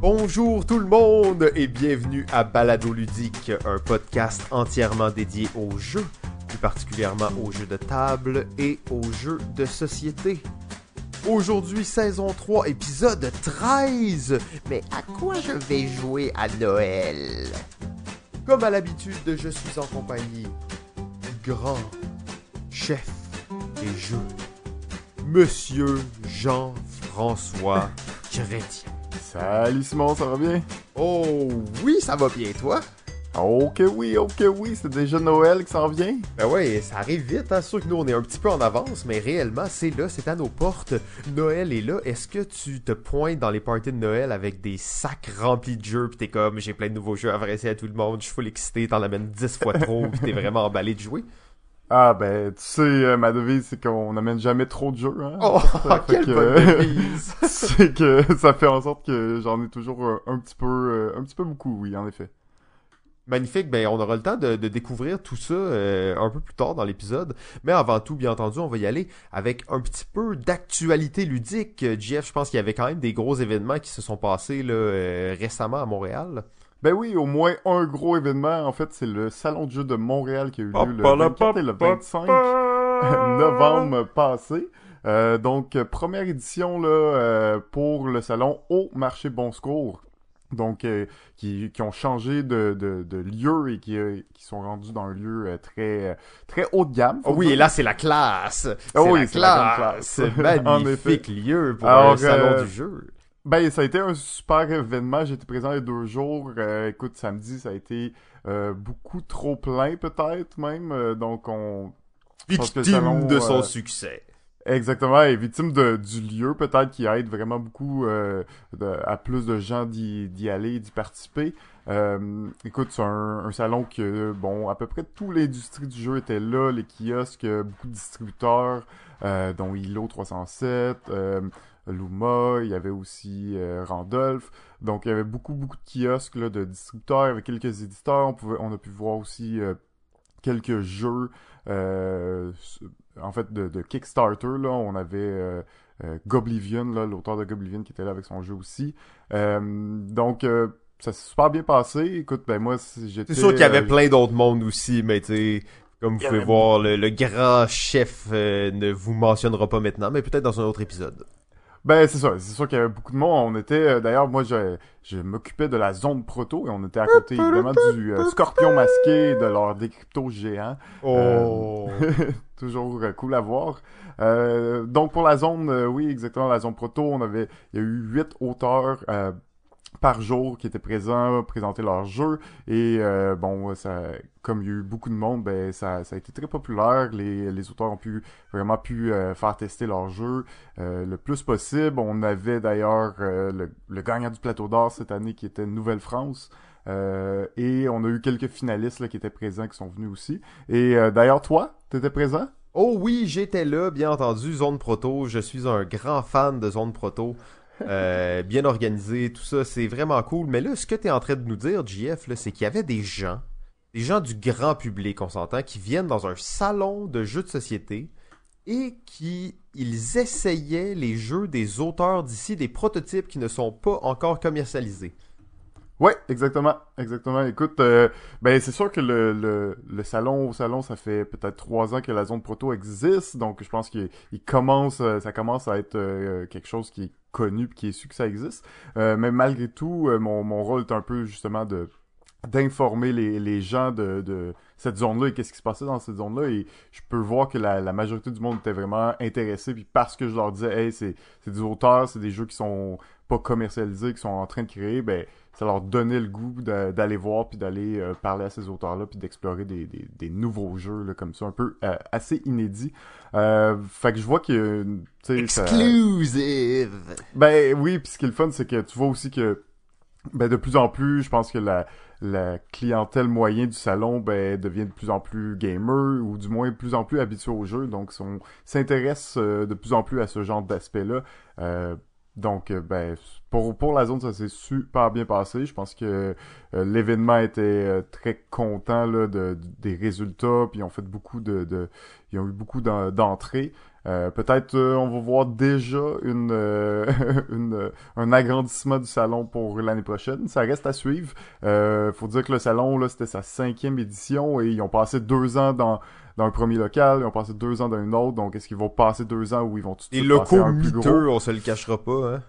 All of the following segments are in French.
Bonjour tout le monde et bienvenue à Balado Ludique, un podcast entièrement dédié aux jeux, plus particulièrement aux jeux de table et aux jeux de société. Aujourd'hui, saison 3, épisode 13. Mais à quoi je vais jouer à Noël? Comme à l'habitude, je suis en compagnie du grand chef des jeux, Monsieur Jean-François Chrétien. Salut Simon, ça va bien? Oh oui, ça va bien, toi? Ok oui, ok oui, c'est déjà Noël qui s'en vient. Ben ouais, ça arrive vite, hein. sûr que nous on est un petit peu en avance, mais réellement c'est là, c'est à nos portes. Noël est là. Est-ce que tu te pointes dans les parties de Noël avec des sacs remplis de jeux, pis t'es comme j'ai plein de nouveaux jeux à adresser à tout le monde, je suis full excité, t'en amènes 10 fois trop, pis t'es vraiment emballé de jouer? Ah ben, tu sais, euh, ma devise, c'est qu'on n'amène jamais trop de jeux. Hein? Oh, quelle bonne devise! c'est que ça fait en sorte que j'en ai toujours euh, un, petit peu, euh, un petit peu beaucoup, oui, en effet. Magnifique, ben on aura le temps de, découvrir tout ça un peu plus tard dans l'épisode. Mais avant tout, bien entendu, on va y aller avec un petit peu d'actualité ludique. Jeff, je pense qu'il y avait quand même des gros événements qui se sont passés là, récemment à Montréal. Ben oui, au moins un gros événement. En fait, c'est le Salon de jeu de Montréal qui a eu lieu le 24 et le 25 novembre passé. Euh, donc, première édition là, euh, pour le salon au marché Bon Secours. Donc, euh, qui, qui ont changé de, de, de lieu et qui, qui sont rendus dans un lieu très très haut de gamme. Oh oui, et là, c'est la classe. Oh oui, la classe. La Magnifique lieu pour un salon du jeu. Ben, ça a été un super événement. J'étais présent les deux jours. Euh, écoute, samedi, ça a été euh, beaucoup trop plein, peut-être même. Euh, donc, on... Victime de son succès. Exactement, et victime de, du lieu, peut-être, qui aide vraiment beaucoup à plus de gens d'y aller, d'y participer. écoute, c'est un, un, salon que, bon, à peu près toute l'industrie du jeu était là, les kiosques, beaucoup de distributeurs, dont Hilo 307, Luma, il y avait aussi euh, Randolph. Donc il y avait beaucoup beaucoup de kiosques là, de distributeurs, il y avait quelques éditeurs. On pouvait, on a pu voir aussi euh, quelques jeux, euh, en fait de, de, Kickstarter. Là, on avait Goblivion, l'auteur de Goblivion qui était là avec son jeu aussi. donc ça s'est super bien passé. Écoute, ben moi j'étais. C'est sûr qu'il y avait plein d'autres mondes aussi, mais tu comme vous pouvez voir, le, le, grand chef ne vous mentionnera pas maintenant, mais peut-être dans un autre épisode. Ben c'est ça, c'est sûr qu'il y avait beaucoup de monde. On était euh, d'ailleurs moi je, je m'occupais de la zone proto et on était à côté évidemment du euh, scorpion masqué de leur décrypto géant. Oh. Euh, toujours cool à voir. donc pour la zone, oui exactement la zone proto, on avait il y a eu huit auteurs par jour qui étaient présents, présenter leur jeu. Et euh, bon, ça, comme il y a eu beaucoup de monde, ben ça, ça a été très populaire. Les, les auteurs ont pu vraiment pu euh, faire tester leur jeu euh, le plus possible. On avait d'ailleurs le, le, gagnant du plateau d'or cette année qui était Nouvelle-France. et on a eu quelques finalistes là, qui étaient présents, qui sont venus aussi. Et d'ailleurs, toi, t'étais présent? Oh oui, j'étais là, bien entendu, Zone Proto. Je suis un grand fan de Zone Proto. Euh, bien organisé, tout ça, c'est vraiment cool. Mais là, ce que tu es en train de nous dire, JF, c'est qu'il y avait des gens, des gens du grand public, on s'entend, qui viennent dans un salon de jeux de société et qui ils essayaient les jeux des auteurs d'ici, des prototypes qui ne sont pas encore commercialisés. Ouais, exactement, exactement. Écoute, euh, ben c'est sûr que le, le, le, salon au salon, ça fait peut-être trois ans que la zone proto existe, donc je pense qu'il commence, euh, ça commence à être quelque chose qui connu, qui est su que ça existe. mais malgré tout, mon, mon rôle est un peu justement de d'informer les, les gens de, de cette zone-là et qu'est-ce qui se passait dans cette zone-là et je peux voir que la, majorité du monde était vraiment intéressé puis parce que je leur disais hey c'est des auteurs c'est des jeux qui sont pas commercialisés qui sont en train de créer ben ça leur donnait le goût d'aller voir puis d'aller euh, parler à ces auteurs-là puis d'explorer des, des, des, nouveaux jeux là, comme ça un peu euh, assez inédits. Euh, fait que je vois que exclusive. Ben oui, puis ce qui est le fun c'est que tu vois aussi que ben de plus en plus, je pense que la la clientèle moyenne du salon ben devient de plus en plus gamer ou du moins de plus en plus habitué au jeu donc on s'intéresse de plus en plus à ce genre d'aspect là donc, euh, ben, pour, pour la zone, ça s'est super bien passé. Je pense que euh, l'événement était euh, très content là, de, des résultats, puis ils ont fait beaucoup de, de ils ont eu beaucoup d'entrées. Peut-être on va voir déjà une, une un agrandissement du salon pour l'année prochaine. Ça reste à suivre. faut dire que le salon là c'était sa cinquième édition et ils ont passé deux ans dans dans un premier local, ils ont passé deux ans dans un autre, donc est-ce qu'ils vont passer deux ans où ils vont tout Et locaux miteux, on se le cachera pas, hein?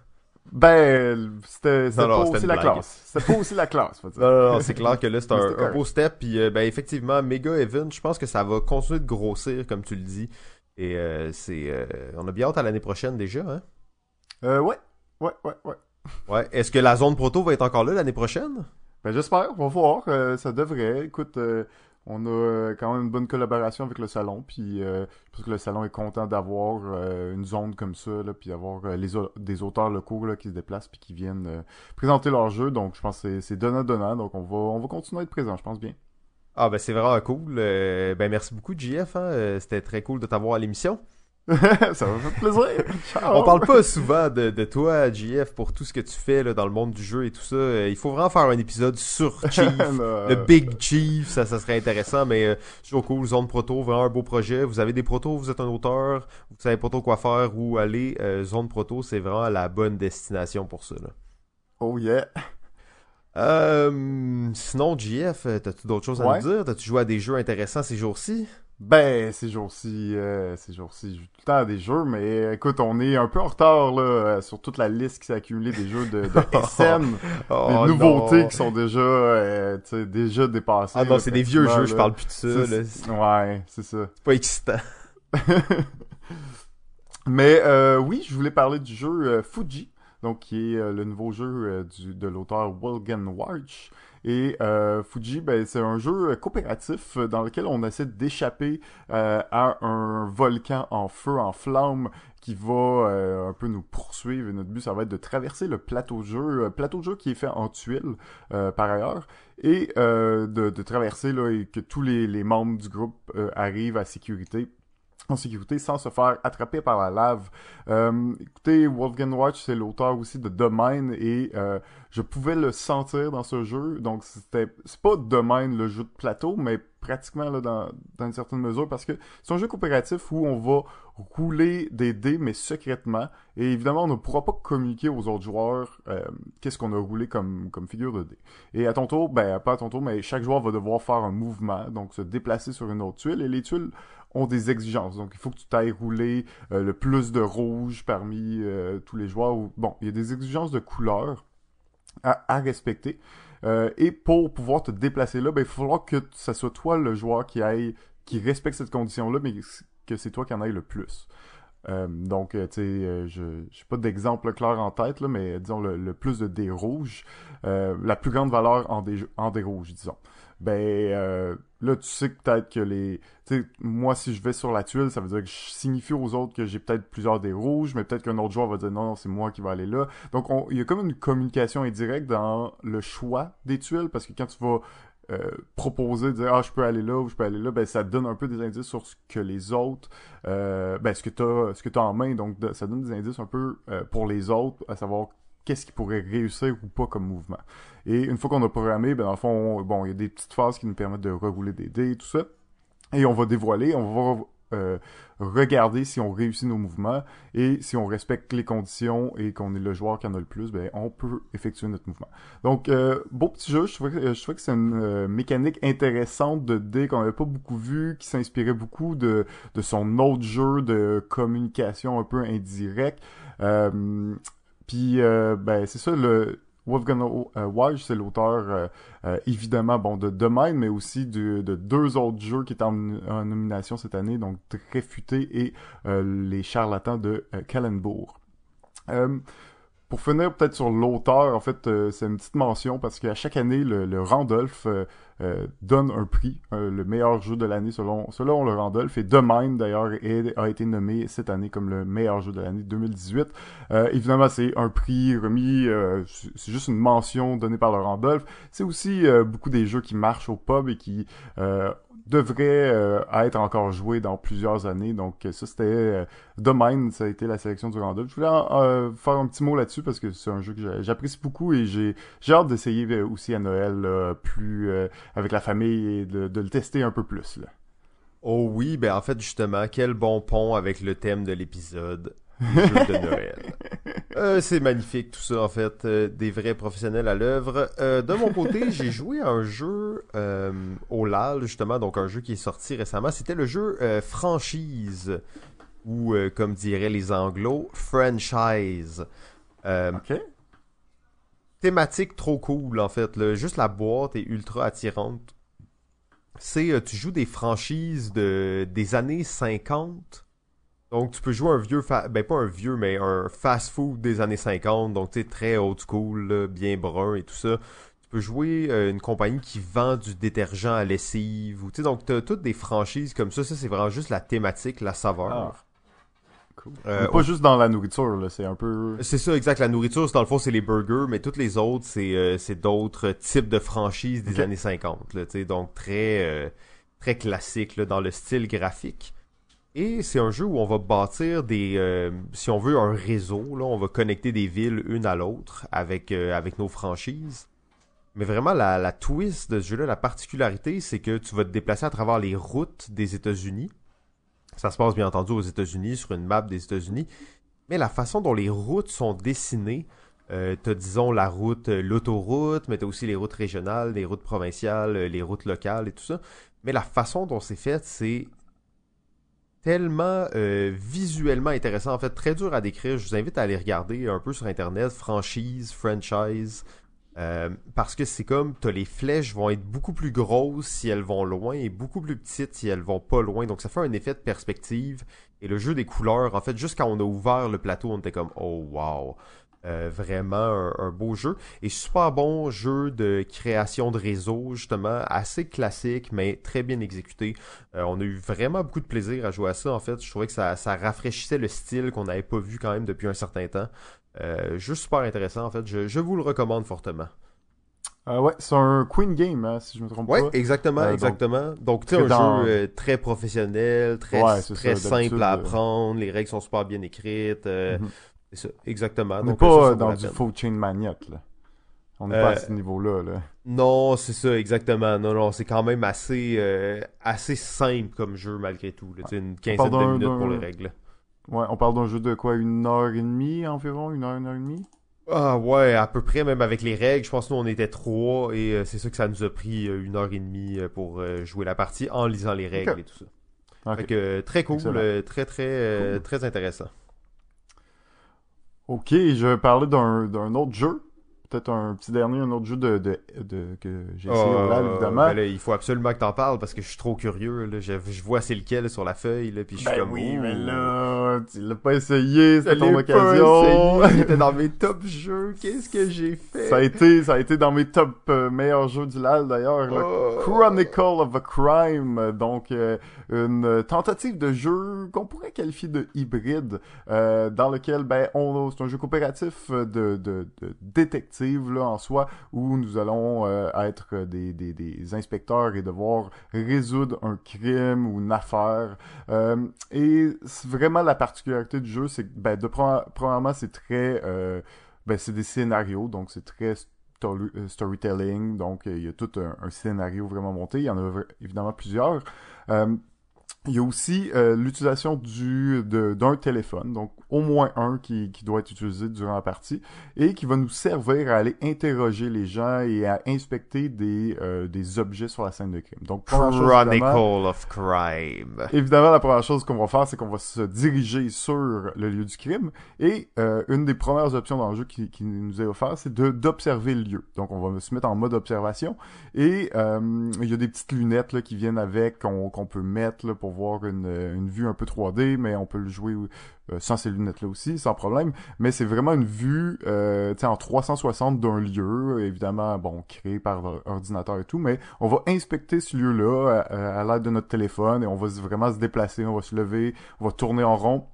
Ben, c'était pas aussi la classe. C'était pas aussi la classe, faut dire. Non, non, c'est clair que là, c'est un, beau step. Puis, euh, ben, effectivement, Mega Event, je pense que ça va continuer de grossir, comme tu le dis. Et euh, c'est... Euh, on a bien hâte à l'année prochaine déjà, hein? Euh, ouais. Ouais, ouais, ouais. Ouais. Est-ce que la zone proto va être encore là l'année prochaine? Ben, j'espère. On va voir. ça devrait. Écoute, on a euh, quand même une bonne collaboration avec le salon, puis euh, je pense que le salon est content d'avoir euh, une zone comme ça, là, puis d'avoir des auteurs locaux là, qui se déplacent puis qui viennent présenter leur jeu. Donc je pense que c'est donnant-donnant, donc on va, on va continuer à être présent, je pense bien. Ah ben c'est vraiment cool. ben merci beaucoup JF, hein. c'était très cool de t'avoir à l'émission. ça m'a fait plaisir. On parle pas souvent de, de, toi, JF, pour tout ce que tu fais là, dans le monde du jeu et tout ça. Euh, il faut vraiment faire un épisode sur Chief, le Big Chief, ça, ça serait intéressant, mais euh, toujours cool. Zone Proto, vraiment un beau projet. Vous avez des protos, vous êtes un auteur, vous savez pas trop quoi faire, où aller. Euh, Zone Proto, c'est vraiment la bonne destination pour ça. Là. Oh yeah. Euh, sinon, JF, t'as-tu d'autres choses à nous dire? T'as-tu joué à des jeux intéressants ces jours-ci? Ben, ces jours-ci, euh, ces jours-ci, je joue tout le temps à des jeux, mais écoute, on est un peu en retard là euh, sur toute la liste qui s'est accumulée des jeux de, de SN, oh, des nouveautés qui sont déjà, euh, tu sais, déjà dépassées. Ah non, c'est des vieux jeux, je parle plus de ça. Ouais, c'est ça. C'est pas excitant. mais euh, oui, je voulais parler du jeu Fuji, donc qui est le nouveau jeu du, de l'auteur Wilgen Warch. Et euh, Fuji, ben, c'est un jeu coopératif dans lequel on essaie d'échapper euh, à un volcan en feu, en flamme, qui va euh, un peu nous poursuivre. Et notre but, ça va être de traverser le plateau de jeu, plateau de jeu qui est fait en tuiles par ailleurs, et de, de, traverser là, et que tous les, les membres du groupe arrivent à sécurité en sécurité sans se faire attraper par la lave. Euh, écoutez, Wolfgang Watch, c'est l'auteur aussi de Domain et euh, je pouvais le sentir dans ce jeu. Donc c'était c'est pas Domain le jeu de plateau, mais pratiquement là, dans, dans une certaine mesure parce que c'est un jeu coopératif où on va rouler des dés mais secrètement et évidemment on ne pourra pas communiquer aux autres joueurs euh, qu'est-ce qu'on a roulé comme comme figure de dés. Et à ton tour, ben pas à ton tour, mais chaque joueur va devoir faire un mouvement, donc se déplacer sur une autre tuile et les tuiles ont des exigences. Donc, il faut que tu t'ailles rouler euh, le plus de rouge parmi euh, tous les joueurs. Bon, il y a des exigences de couleur à, respecter. Euh, et pour pouvoir te déplacer là, ben, il va falloir que ce soit toi le joueur qui aille, qui respecte cette condition-là, mais que c'est toi qui en aille le plus. donc, tu sais, je n'ai pas d'exemple clair en tête, là, mais disons le, plus de dés rouges, la plus grande valeur en dés, en dés rouges, disons ben là tu sais peut-être que les moi si je vais sur la tuile ça veut dire que je signifie aux autres que j'ai peut-être plusieurs des rouges mais peut-être qu'un autre joueur va dire non non c'est moi qui va aller là. Donc il y a comme une communication indirecte dans le choix des tuiles parce que quand tu vas euh, proposer dire ah je peux aller là ou je peux aller là ben ça donne un peu des indices sur ce que les autres euh, ben ce que t'as ce que t'as en main. Donc ça donne des indices un peu euh, pour les autres à savoir qu'est-ce qui pourrait réussir ou pas comme mouvement. Et une fois qu'on a programmé, ben dans le fond, bon, il y a des petites phases qui nous permettent de rerouler des dés et tout ça. Et on va dévoiler, on va euh, regarder si on réussit nos mouvements et si on respecte les conditions et qu'on est le joueur qui en a le plus, ben on peut effectuer notre mouvement. Donc euh, beau petit jeu, je trouvais, que, je que c'est une euh, mécanique intéressante de dés qu'on n'avait pas beaucoup vu, qui s'inspirait beaucoup de, de son autre jeu de communication un peu indirect. Euh, puis, euh, ben, c'est ça, le Wolfgang euh, c'est l'auteur, euh, évidemment, bon, de Domain, mais aussi de, de, deux autres jeux qui étaient en, nomination cette année, donc Réfuté et Les Charlatans de Kallenbourg. Pour finir peut-être sur l'auteur, en fait, c'est une petite mention parce qu'à chaque année, le, Randolph euh, euh, donne un prix, le meilleur jeu de l'année selon, selon le Randolph. Et Domain, d'ailleurs, a été nommé cette année comme le meilleur jeu de l'année 2018. évidemment, c'est un prix remis, c'est juste une mention donnée par le Randolph. C'est aussi beaucoup des jeux qui marchent au pub et qui devrait euh, être encore joué dans plusieurs années. Donc ça, c'était euh, ça a été la sélection du Randolph. Je voulais euh, faire un petit mot là-dessus parce que c'est un jeu que j'apprécie beaucoup et j'ai hâte d'essayer aussi à Noël plus avec la famille et de, le tester un peu plus. Oh oui, ben en fait justement, quel bon pont avec le thème de l'épisode. Jeu de Noël. Euh, c'est magnifique tout ça en fait, euh, des vrais professionnels à l'œuvre. Euh, de mon côté, j'ai joué à un jeu au LAL justement, donc un jeu qui est sorti récemment. C'était le jeu franchise ou comme diraient les Anglos, franchise. Ok. thématique trop cool en fait. là. Juste la boîte est ultra attirante. C'est tu joues des franchises de des années 50. Donc tu peux jouer un vieux fa- ben pas un vieux mais un fast food des années 50 donc tu sais très old school là, bien brun et tout ça. Tu peux jouer euh, une compagnie qui vend du détergent à lessive ou tu sais donc tu as toutes des franchises comme ça, ça c'est vraiment juste la thématique, la saveur. Ah. Cool. Euh, Mais pas juste dans la nourriture, là. C'est un peu. C'est ça, exact. La nourriture, dans le fond, c'est les burgers, mais toutes les autres, c'est euh, d'autres types de franchises des années 50. Là, donc très très classique là, dans le style graphique. Et c'est un jeu où on va bâtir des, euh, si on veut, un réseau. Là, on va connecter des villes une à l'autre avec euh, avec nos franchises. Mais vraiment, la, la twist de ce jeu-là, la particularité, c'est que tu vas te déplacer à travers les routes des États-Unis. Ça se passe bien entendu aux États-Unis, sur une map des États-Unis. Mais la façon dont les routes sont dessinées, euh, t'as disons la route, euh, l'autoroute, mais t'as aussi les routes régionales, les routes provinciales, les routes locales et tout ça. Mais la façon dont c'est fait, c'est tellement euh, visuellement intéressant, en fait très dur à décrire. Je vous invite à aller regarder un peu sur internet, franchise, franchise, euh, parce que c'est comme, t'as les flèches vont être beaucoup plus grosses si elles vont loin et beaucoup plus petites si elles vont pas loin. Donc ça fait un effet de perspective. Et le jeu des couleurs, en fait, juste quand on a ouvert le plateau, on était comme, oh wow. Euh, vraiment un, un beau jeu. Et super bon jeu de création de réseau, justement, assez classique, mais très bien exécuté. Euh, on a eu vraiment beaucoup de plaisir à jouer à ça, en fait. Je trouvais que ça, ça rafraîchissait le style qu'on n'avait pas vu quand même depuis un certain temps. Euh, jeu super intéressant, en fait. Je, je vous le recommande fortement. Euh, ouais, c'est un Queen Game, hein, si je me trompe Ouais, pas. exactement, Euh, exactement. Donc, tu sais, un dans- jeu euh, très professionnel, très, Ouais, très ça, simple à apprendre, les règles sont super bien écrites. Mhm. C'est ça, exactement. On n'est ça, ça pas vaut dans du faux chain maniac, là. On n'est Euh, pas à ce niveau-là, là. Non, c'est ça, exactement. Non, non, c'est quand même assez, euh, assez simple comme jeu malgré tout. là. Une quinzaine de minutes pour les règles. Ouais, on parle d'un jeu de quoi, une heure et demie environ, une heure, une heure et demie? Ah ouais, à peu près, même avec les règles. Je pense que nous, on était trois et euh, c'est ça que ça nous a pris euh, une heure et demie euh, pour euh, jouer la partie en lisant les règles et tout ça. Fait que euh, très cool, Excellent. euh, très très euh, Cool. très intéressant. Ok, je vais parler d'un d'un autre jeu. Peut-être un petit dernier, un autre jeu de, de, de- que j'ai essayé au LAN, Euh, évidemment. ben là, il faut absolument que t'en parles parce que je suis trop curieux. Là. Je, je vois c'est lequel sur la feuille, là, puis je suis Ben comme oui, mais là, tu l'as pas essayé, c'était ton occasion. essayé, il était dans mes top jeux. Qu'est-ce que j'ai fait? ça a été, ça a été dans mes top euh, meilleurs jeux du LAL d'ailleurs. Oh. Chronicle of a Crime, donc euh, une tentative de jeu qu'on pourrait qualifier de hybride, euh, dans lequel ben on c'est un jeu coopératif de, de, de détective là en soi où nous allons euh, être des, des, des inspecteurs et devoir résoudre un crime ou une affaire. Euh, et vraiment la particularité du jeu, c'est que ben de pre- premièrement c'est très euh, ben c'est des scénarios donc c'est très euh, storytelling, donc il y a tout un, scénario vraiment monté. Il y en a évidemment plusieurs. Euh, il y a aussi euh, l'utilisation du de- d'un téléphone, donc au moins un qui, qui doit être utilisé durant la partie et qui va nous servir à aller interroger les gens et à inspecter des, euh, des objets sur la scène de crime. Donc première chose, Chronicle évidemment, of Crime. Évidemment, la première chose qu'on va faire, c'est qu'on va se diriger sur le lieu du crime. Et euh, une des premières options dans le jeu qui, qui nous est offerte, c'est de d'observer le lieu. Donc, on va se mettre en mode observation. Et euh, il y a des petites lunettes là, qui viennent avec, qu'on qu'on peut mettre là, pour voir une, vue un peu 3D, mais on peut le jouer euh, sans ces lunettes-là aussi, sans problème. Mais c'est vraiment une vue euh, en 360 d'un lieu, évidemment, bon, créé par ordinateur et tout, mais on va inspecter ce lieu-là à, à l'aide de notre téléphone et on va vraiment se déplacer, on va se lever, on va tourner en rond.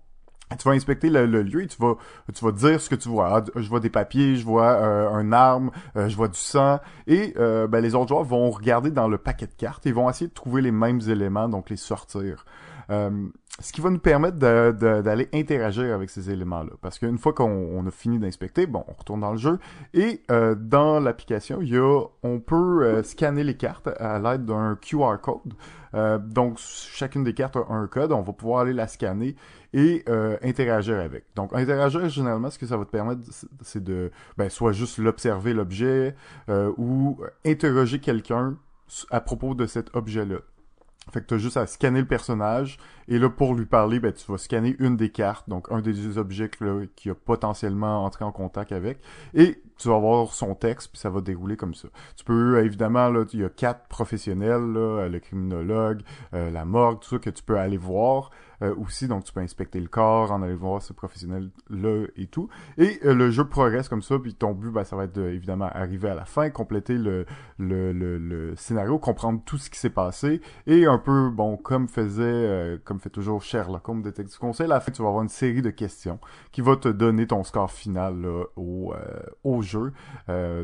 Tu vas inspecter le, le lieu et tu vas tu vas dire ce que tu vois. Ah, je vois des papiers, je vois euh, un arme, euh, je vois du sang et euh, ben, les autres joueurs vont regarder dans le paquet de cartes et vont essayer de trouver les mêmes éléments donc les sortir. Euh, ce qui va nous permettre d'aller interagir avec ces éléments-là. Parce qu'une fois qu'on a fini d'inspecter, bon, on retourne dans le jeu et euh, dans l'application, il y a, on peut euh, scanner les cartes à l'aide d'un QR code. Donc, chacune des cartes a un code, on va pouvoir aller la scanner et interagir avec. Donc, interagir, généralement, ce que ça va te permettre, c'est de, ben, soit juste l'observer, l'objet, ou interroger quelqu'un à propos de cet objet-là. Fait que tu as juste à scanner le personnage et là pour lui parler, ben tu vas scanner une des cartes, donc un des objets qui a potentiellement entré en contact avec et tu vas voir son texte puis ça va dérouler comme ça. Tu peux évidemment là, il y a quatre professionnels là, le criminologue, euh, la morgue, tout ça que tu peux aller voir. Euh, aussi, donc tu peux inspecter le corps, en aller voir ce professionnel-là et tout. Et euh, le jeu progresse comme ça, puis ton but, ben, ça va être évidemment arriver à la fin, compléter le, le, le, scénario, comprendre tout ce qui s'est passé, et un peu, bon, comme faisait, euh, comme fait toujours Sherlock Holmes Détective Conseil, à la fin, tu vas avoir une série de questions qui va te donner ton score final au, au jeu.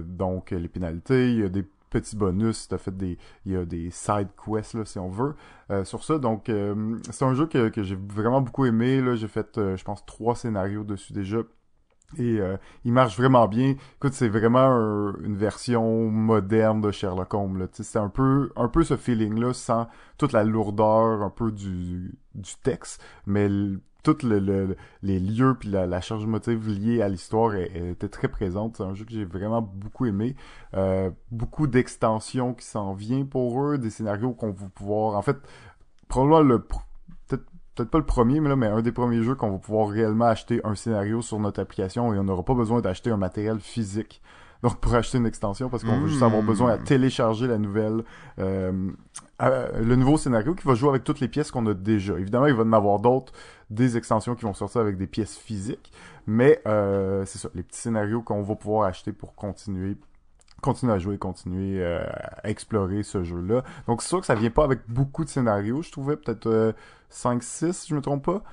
donc, les pénalités, il y a des petits bonus, t'as fait des, il y a des side quests là, si on veut, euh, sur ça. Donc euh, c'est un jeu que, que j'ai vraiment beaucoup aimé. Là, j'ai fait, euh, je pense, trois scénarios dessus déjà. Et il marche vraiment bien. Écoute, c'est vraiment une version moderne de Sherlock Holmes. C'est un peu, un peu ce feeling-là, sans toute la lourdeur un peu du, du texte, mais tous le, les lieux puis la, charge motive liée à l'histoire était très présente. C'est un jeu que j'ai vraiment beaucoup aimé. Euh, beaucoup d'extensions qui s'en viennent pour eux, des scénarios qu'on va pouvoir... En fait, probablement le... Peut-être pas le premier, mais là, mais un des premiers jeux qu'on va pouvoir réellement acheter un scénario sur notre application et on n'aura pas besoin d'acheter un matériel physique donc pour acheter une extension parce qu'on va juste avoir besoin à hmm. télécharger la nouvelle euh, le nouveau scénario qui va jouer avec toutes les pièces qu'on a déjà. Évidemment, il va y en avoir d'autres, des extensions qui vont sortir avec des pièces physiques, mais euh, c'est ça, les petits scénarios qu'on va pouvoir acheter pour continuer continuer à jouer, continuer euh, à explorer ce jeu-là. Donc c'est sûr que ça vient pas avec beaucoup de scénarios, je trouvais peut-être euh, 5-6 si je me trompe pas.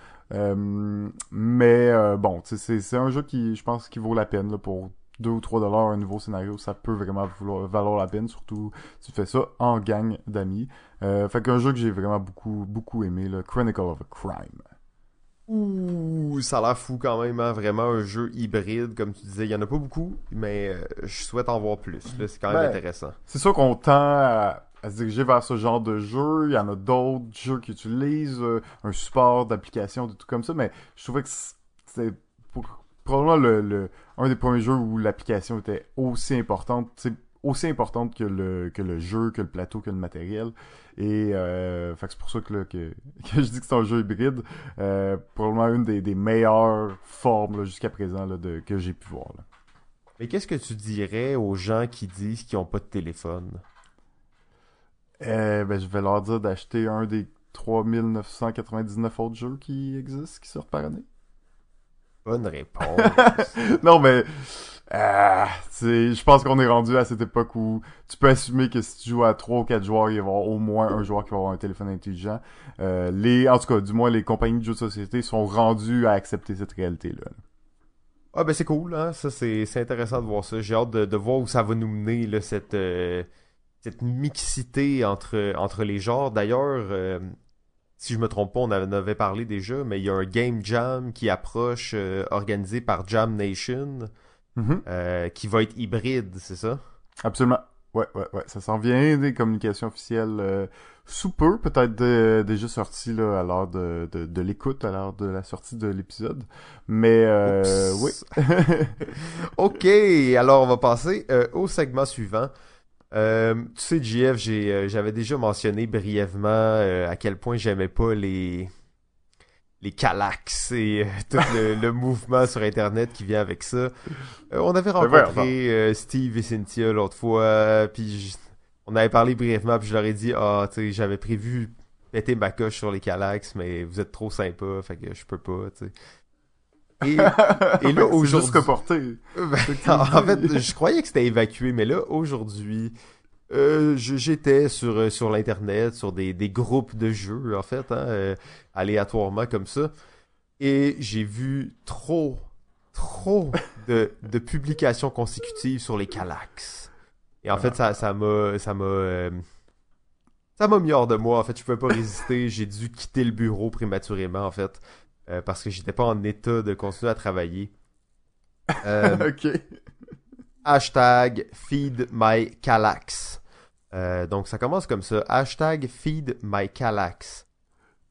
Mais bon, c'est un jeu qui je pense qui vaut la peine pour 2 ou 3 dollars un nouveau scénario, ça peut vraiment valoir, la peine, surtout si tu fais ça en gang d'amis. Fait qu'un jeu que j'ai vraiment beaucoup, beaucoup aimé, le Chronicle of a Crime. Ouh, ça a l'air fou quand même, hein? vraiment un jeu hybride, comme tu disais. Il y en a pas beaucoup, mais euh, je souhaite en voir plus. C'est quand même ben, intéressant. C'est sûr qu'on tend à, se diriger vers ce genre de jeu. Il y en a d'autres jeux qui utilisent euh, un support d'application, de tout comme ça, mais je trouvais que c'est probablement le, un des premiers jeux où l'application était aussi importante, aussi importante que le, que le jeu, que le plateau, que le matériel. Et euh, c'est pour ça que, que, je dis que c'est un jeu hybride. Euh, probablement une des, meilleures formes jusqu'à présent là, de, que j'ai pu voir. Mais qu'est-ce que tu dirais aux gens qui disent qu'ils n'ont pas de téléphone? Euh, ben, je vais leur dire d'acheter un des 3999 autres jeux qui existent, qui sortent par année. Bonne réponse. non, mais euh, je pense qu'on est rendu à cette époque où tu peux assumer que si tu joues à 3 ou 4 joueurs, il va y avoir au moins un joueur qui va avoir un téléphone intelligent. Euh, les, en tout cas, du moins, les compagnies de jeux de société sont rendues à accepter cette réalité-là. Ah ben c'est cool, hein? ça c'est intéressant de voir ça. J'ai hâte de, voir où ça va nous mener là, cette euh, cette mixité entre entre les genres. D'ailleurs, euh, si je me trompe pas, on en avait parlé déjà, mais il y a un game jam qui approche, organisé par Jam Nation, mhm. euh, qui va être hybride, c'est ça? Absolument. Ouais, ouais, ouais. Ça s'en vient, des communications officielles euh, sous peu, peut-être déjà sorties là, à l'heure de, de, de l'écoute, à l'heure de la sortie de l'épisode. Mais oui. ok, alors on va passer au segment suivant. Euh, tu sais, JF, euh, j'avais déjà mentionné brièvement euh, à quel point j'aimais pas les les calax et tout le, mouvement sur Internet qui vient avec ça. on avait rencontré Steve et Cynthia l'autre fois, puis on avait parlé brièvement, puis je leur ai dit, ah, tu sais, j'avais prévu péter ma coche sur les calax, mais vous êtes trop sympa, fait que je peux pas, tu sais. Et, et là, aujourd'hui. Ben, en fait, je croyais que c'était évacué, mais là, aujourd'hui, euh, j'étais sur, euh, sur l'internet, sur des, des groupes de jeux, en fait, hein, euh, aléatoirement comme ça. Et j'ai vu trop, trop de, de publications consécutives sur les Calax. Et en fait, ça, ça m'a, ça m'a, ça m'a mis hors de moi. En fait, je pouvais pas résister. J'ai dû quitter le bureau prématurément, en fait, euh, parce que j'étais pas en état de continuer à travailler. Euh, ok. Hashtag feed my calax. Euh, donc ça commence comme ça. Hashtag feed my calax.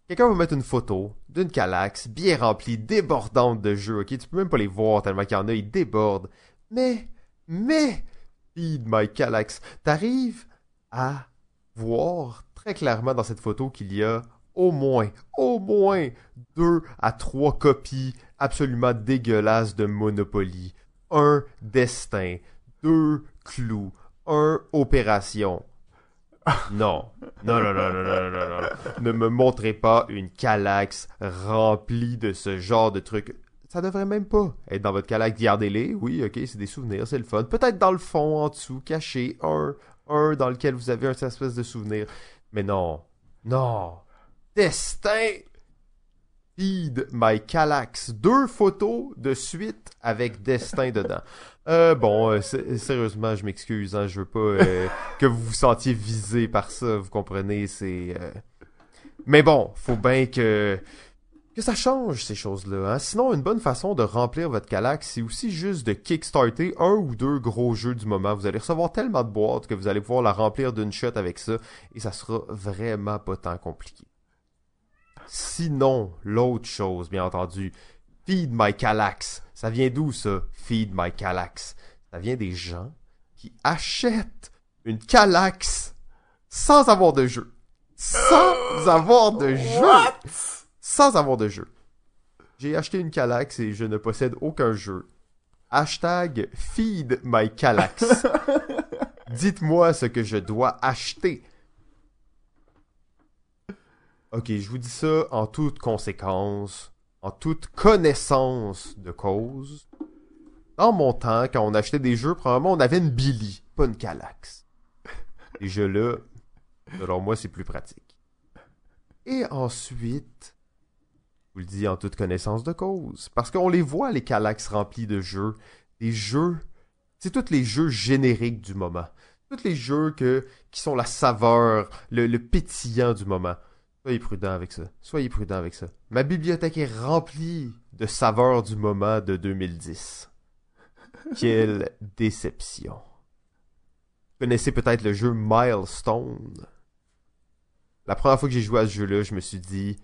Quelqu'un va mettre une photo d'une calax bien remplie, débordante de jeux. Ok, tu peux même pas les voir tellement qu'il y en a, ils débordent. Mais, mais, feed my calax. T'arrives à voir très clairement dans cette photo qu'il y a au moins, au moins deux à trois copies absolument dégueulasses de Monopoly. Un destin, deux clous, un opération. Non. Non, non, non, non, non, non, non. Ne me montrez pas une calax remplie de ce genre de trucs. Ça devrait même pas être dans votre calax. Gardez-les. Oui, ok, c'est des souvenirs, c'est le fun. Peut-être dans le fond, en dessous, caché, un, un dans lequel vous avez un espèce de souvenir. Mais non. Non. Destin. Feed my calax. Deux photos de suite avec destin dedans. Euh, bon, euh, sé- sérieusement, je m'excuse, hein, je veux pas euh, que vous vous sentiez visé par ça, vous comprenez, c'est... euh, Mais bon, faut bien que... que ça change, ces choses-là. Hein? Sinon, une bonne façon de remplir votre calax, c'est aussi juste de kickstarter un ou deux gros jeux du moment. Vous allez recevoir tellement de boîtes que vous allez pouvoir la remplir d'une shot avec ça, et ça sera vraiment pas tant compliqué. Sinon, l'autre chose, bien entendu, Feed My Calax. Ça vient d'où ça, Feed My Calax? Ça vient des gens qui achètent une Calax sans avoir de jeu. Sans avoir de jeu. What? Sans avoir de jeu. J'ai acheté une Calax et je ne possède aucun jeu. Hashtag Feed My Calax. Dites-moi ce que je dois acheter. Ok, je vous dis ça en toute conséquence, en toute connaissance de cause. Dans mon temps, quand on achetait des jeux, probablement on avait une Billy, pas une Calax. Les jeux-là, selon moi, c'est plus pratique. Et ensuite, je vous le dis en toute connaissance de cause, parce qu'on les voit, les Calax remplis de jeux. Des jeux, c'est tous les jeux génériques du moment. Tous les jeux que, qui sont la saveur, le, le pétillant du moment. Soyez prudent avec ça. Soyez prudent avec ça. Ma bibliothèque est remplie de saveurs du moment de 2010. Quelle déception. Vous connaissez peut-être le jeu Milestone. La première fois que j'ai joué à ce jeu-là, je me suis dit,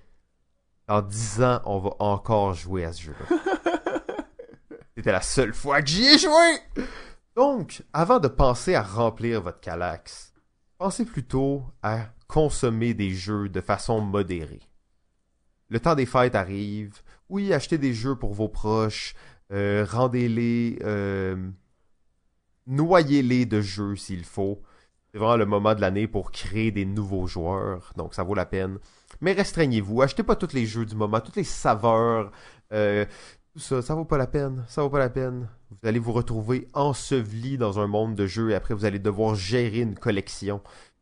dans 10 ans, on va encore jouer à ce jeu-là. C'était la seule fois que j'y ai joué! Donc, avant de penser à remplir votre Calax, pensez plutôt à consommer des jeux de façon modérée. Le temps des fêtes arrive. Oui, achetez des jeux pour vos proches. euh, Rendez-les. euh, Noyez-les de jeux s'il faut. C'est vraiment le moment de l'année pour créer des nouveaux joueurs. Donc, ça vaut la peine. Mais restreignez-vous. Achetez pas tous les jeux du moment, toutes les saveurs. euh, tout ça, ça vaut pas la peine. Ça vaut pas la peine. Vous allez vous retrouver enseveli dans un monde de jeux et après vous allez devoir gérer une collection.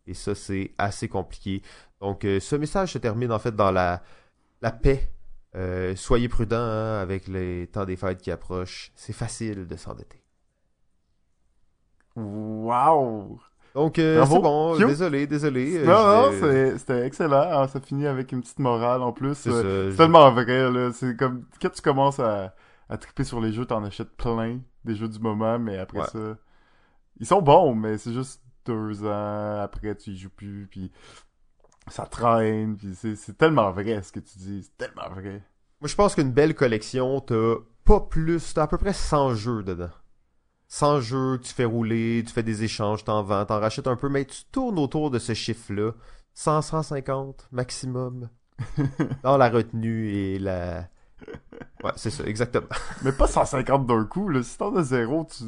Et ça, c'est assez compliqué. Donc, euh, ce message se termine en fait dans la, la paix. Euh, soyez prudents hein, avec les temps des fêtes qui approchent. C'est facile de s'endetter. Wow! Donc, euh, c'est bon. Cute. Désolé, désolé. non, non, c'était excellent. hein, Ça finit avec une petite morale en plus. c'est je- tellement vrai. C'est comme, quand tu commences à, à triper sur les jeux, t'en achètes plein, des jeux du moment, mais après Ouais. ça, ils sont bons, mais c'est juste deux ans, après tu y joues plus, puis ça traîne, puis c'est, c'est tellement vrai ce que tu dis, c'est tellement vrai. Moi, je pense qu'une belle collection, t'as pas plus, t'as à peu près 100 jeux dedans. 100 jeux que tu fais rouler, tu fais des échanges, t'en vends, t'en rachètes un peu, mais tu tournes autour de ce chiffre-là. 100, 150 maximum. Dans la retenue et la... Ouais, c'est ça, exactement. Mais pas 150 d'un coup, là. Si t'en as zéro, tu,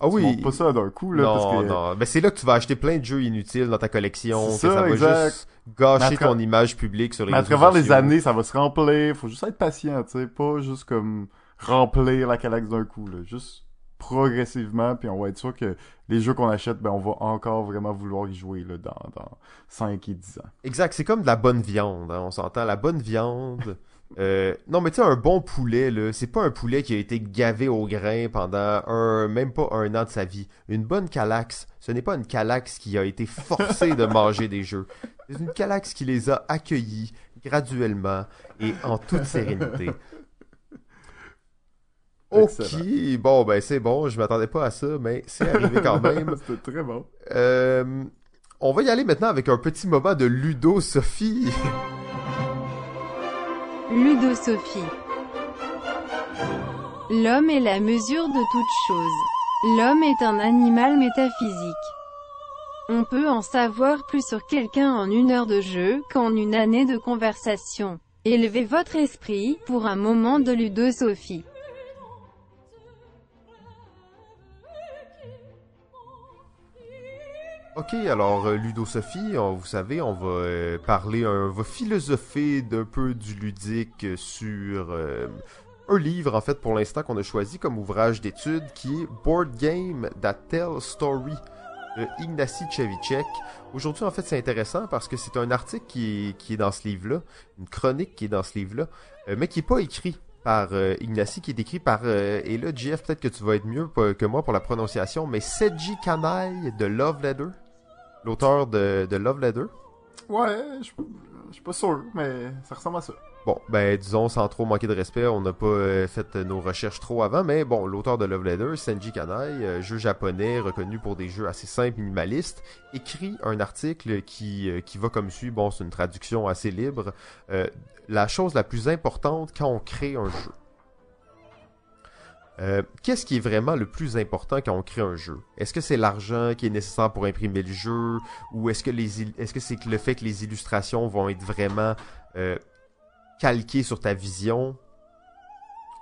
Ah tu oui. montes pas ça d'un coup, là, non, parce que... non. Mais c'est là que tu vas acheter plein de jeux inutiles dans ta collection, que ça, ça, va exact. juste gâcher tra- ton image publique sur les Mais à travers les années, ça va se remplir. Faut juste être patient, tu sais. Pas juste comme remplir la calax d'un coup, là. Juste progressivement, puis on va être sûr que les jeux qu'on achète, ben, on va encore vraiment vouloir y jouer, là, dans, dans 5 et 10 ans. Exact, c'est comme de la bonne viande, hein, on s'entend, la bonne viande. Euh, non, mais tu sais, un bon poulet, là, c'est pas un poulet qui a été gavé au grain pendant un, même pas un an de sa vie. Une bonne calax, ce n'est pas une calax qui a été forcée de manger des jeux. C'est une galaxie qui les a accueillis graduellement et en toute sérénité. Ok, bon ben c'est bon, je m'attendais pas à ça, mais c'est arrivé quand même. C'était très bon. Euh, on va y aller maintenant avec un petit moment de Ludo Sophie. Ludo Sophie. L'homme est la mesure de toute chose. L'homme est un animal métaphysique. On peut en savoir plus sur quelqu'un en une heure de jeu qu'en une année de conversation. Élevez votre esprit pour un moment de Ludo Ok, alors euh, Ludo-Sophie, vous savez, on va euh, parler, on va philosopher d'un peu du ludique sur euh, un livre, en fait, pour l'instant, qu'on a choisi comme ouvrage d'étude, qui est Board Game That Tell Story de Ignacy Chevicek. Aujourd'hui, en fait, c'est intéressant parce que c'est un article qui est, qui est dans ce livre-là, une chronique qui est dans ce livre-là, mais qui n'est pas écrit par Ignacy, qui est écrit par, et là, Jeff, peut-être que tu vas être mieux que moi pour la prononciation, mais Seji Kanai de Love Letter l'auteur de, de, Love Letter? Ouais, je suis pas sûr, mais ça ressemble à ça. Bon, ben disons sans trop manquer de respect, on n'a pas euh, fait nos recherches trop avant, mais bon, l'auteur de Love Letter, Senji Kanai, euh, jeu japonais reconnu pour des jeux assez simples, minimalistes, écrit un article qui, euh, qui va comme suit, bon c'est une traduction assez libre, la chose la plus importante quand on crée un jeu. Euh, qu'est-ce qui est vraiment le plus important quand on crée un jeu? Est-ce que c'est l'argent qui est nécessaire pour imprimer le jeu, ou est-ce que c'est le fait que les illustrations vont être vraiment euh, calquées sur ta vision,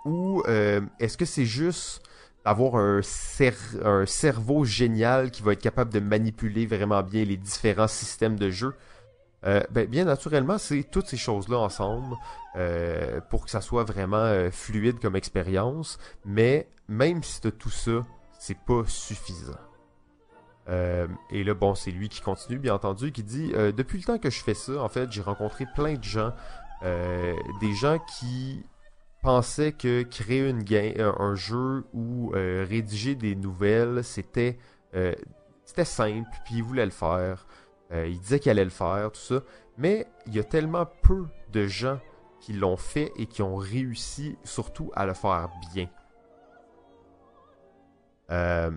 ou euh, est-ce que c'est juste d'avoir un, un cerveau génial qui va être capable de manipuler vraiment bien les différents systèmes de jeu? Euh, ben, bien naturellement, c'est toutes ces choses-là ensemble euh, pour que ça soit vraiment euh, fluide comme expérience. Mais même si tu tout ça, c'est pas suffisant. et là, bon, c'est lui qui continue, bien entendu, qui dit Depuis le temps que je fais ça, en fait, j'ai rencontré plein de gens, des gens qui pensaient que créer une un jeu ou rédiger des nouvelles, c'était simple, puis ils voulaient le faire. Euh, il disait qu'il allait le faire, tout ça. Mais il y a tellement peu de gens qui l'ont fait et qui ont réussi surtout à le faire bien. Euh,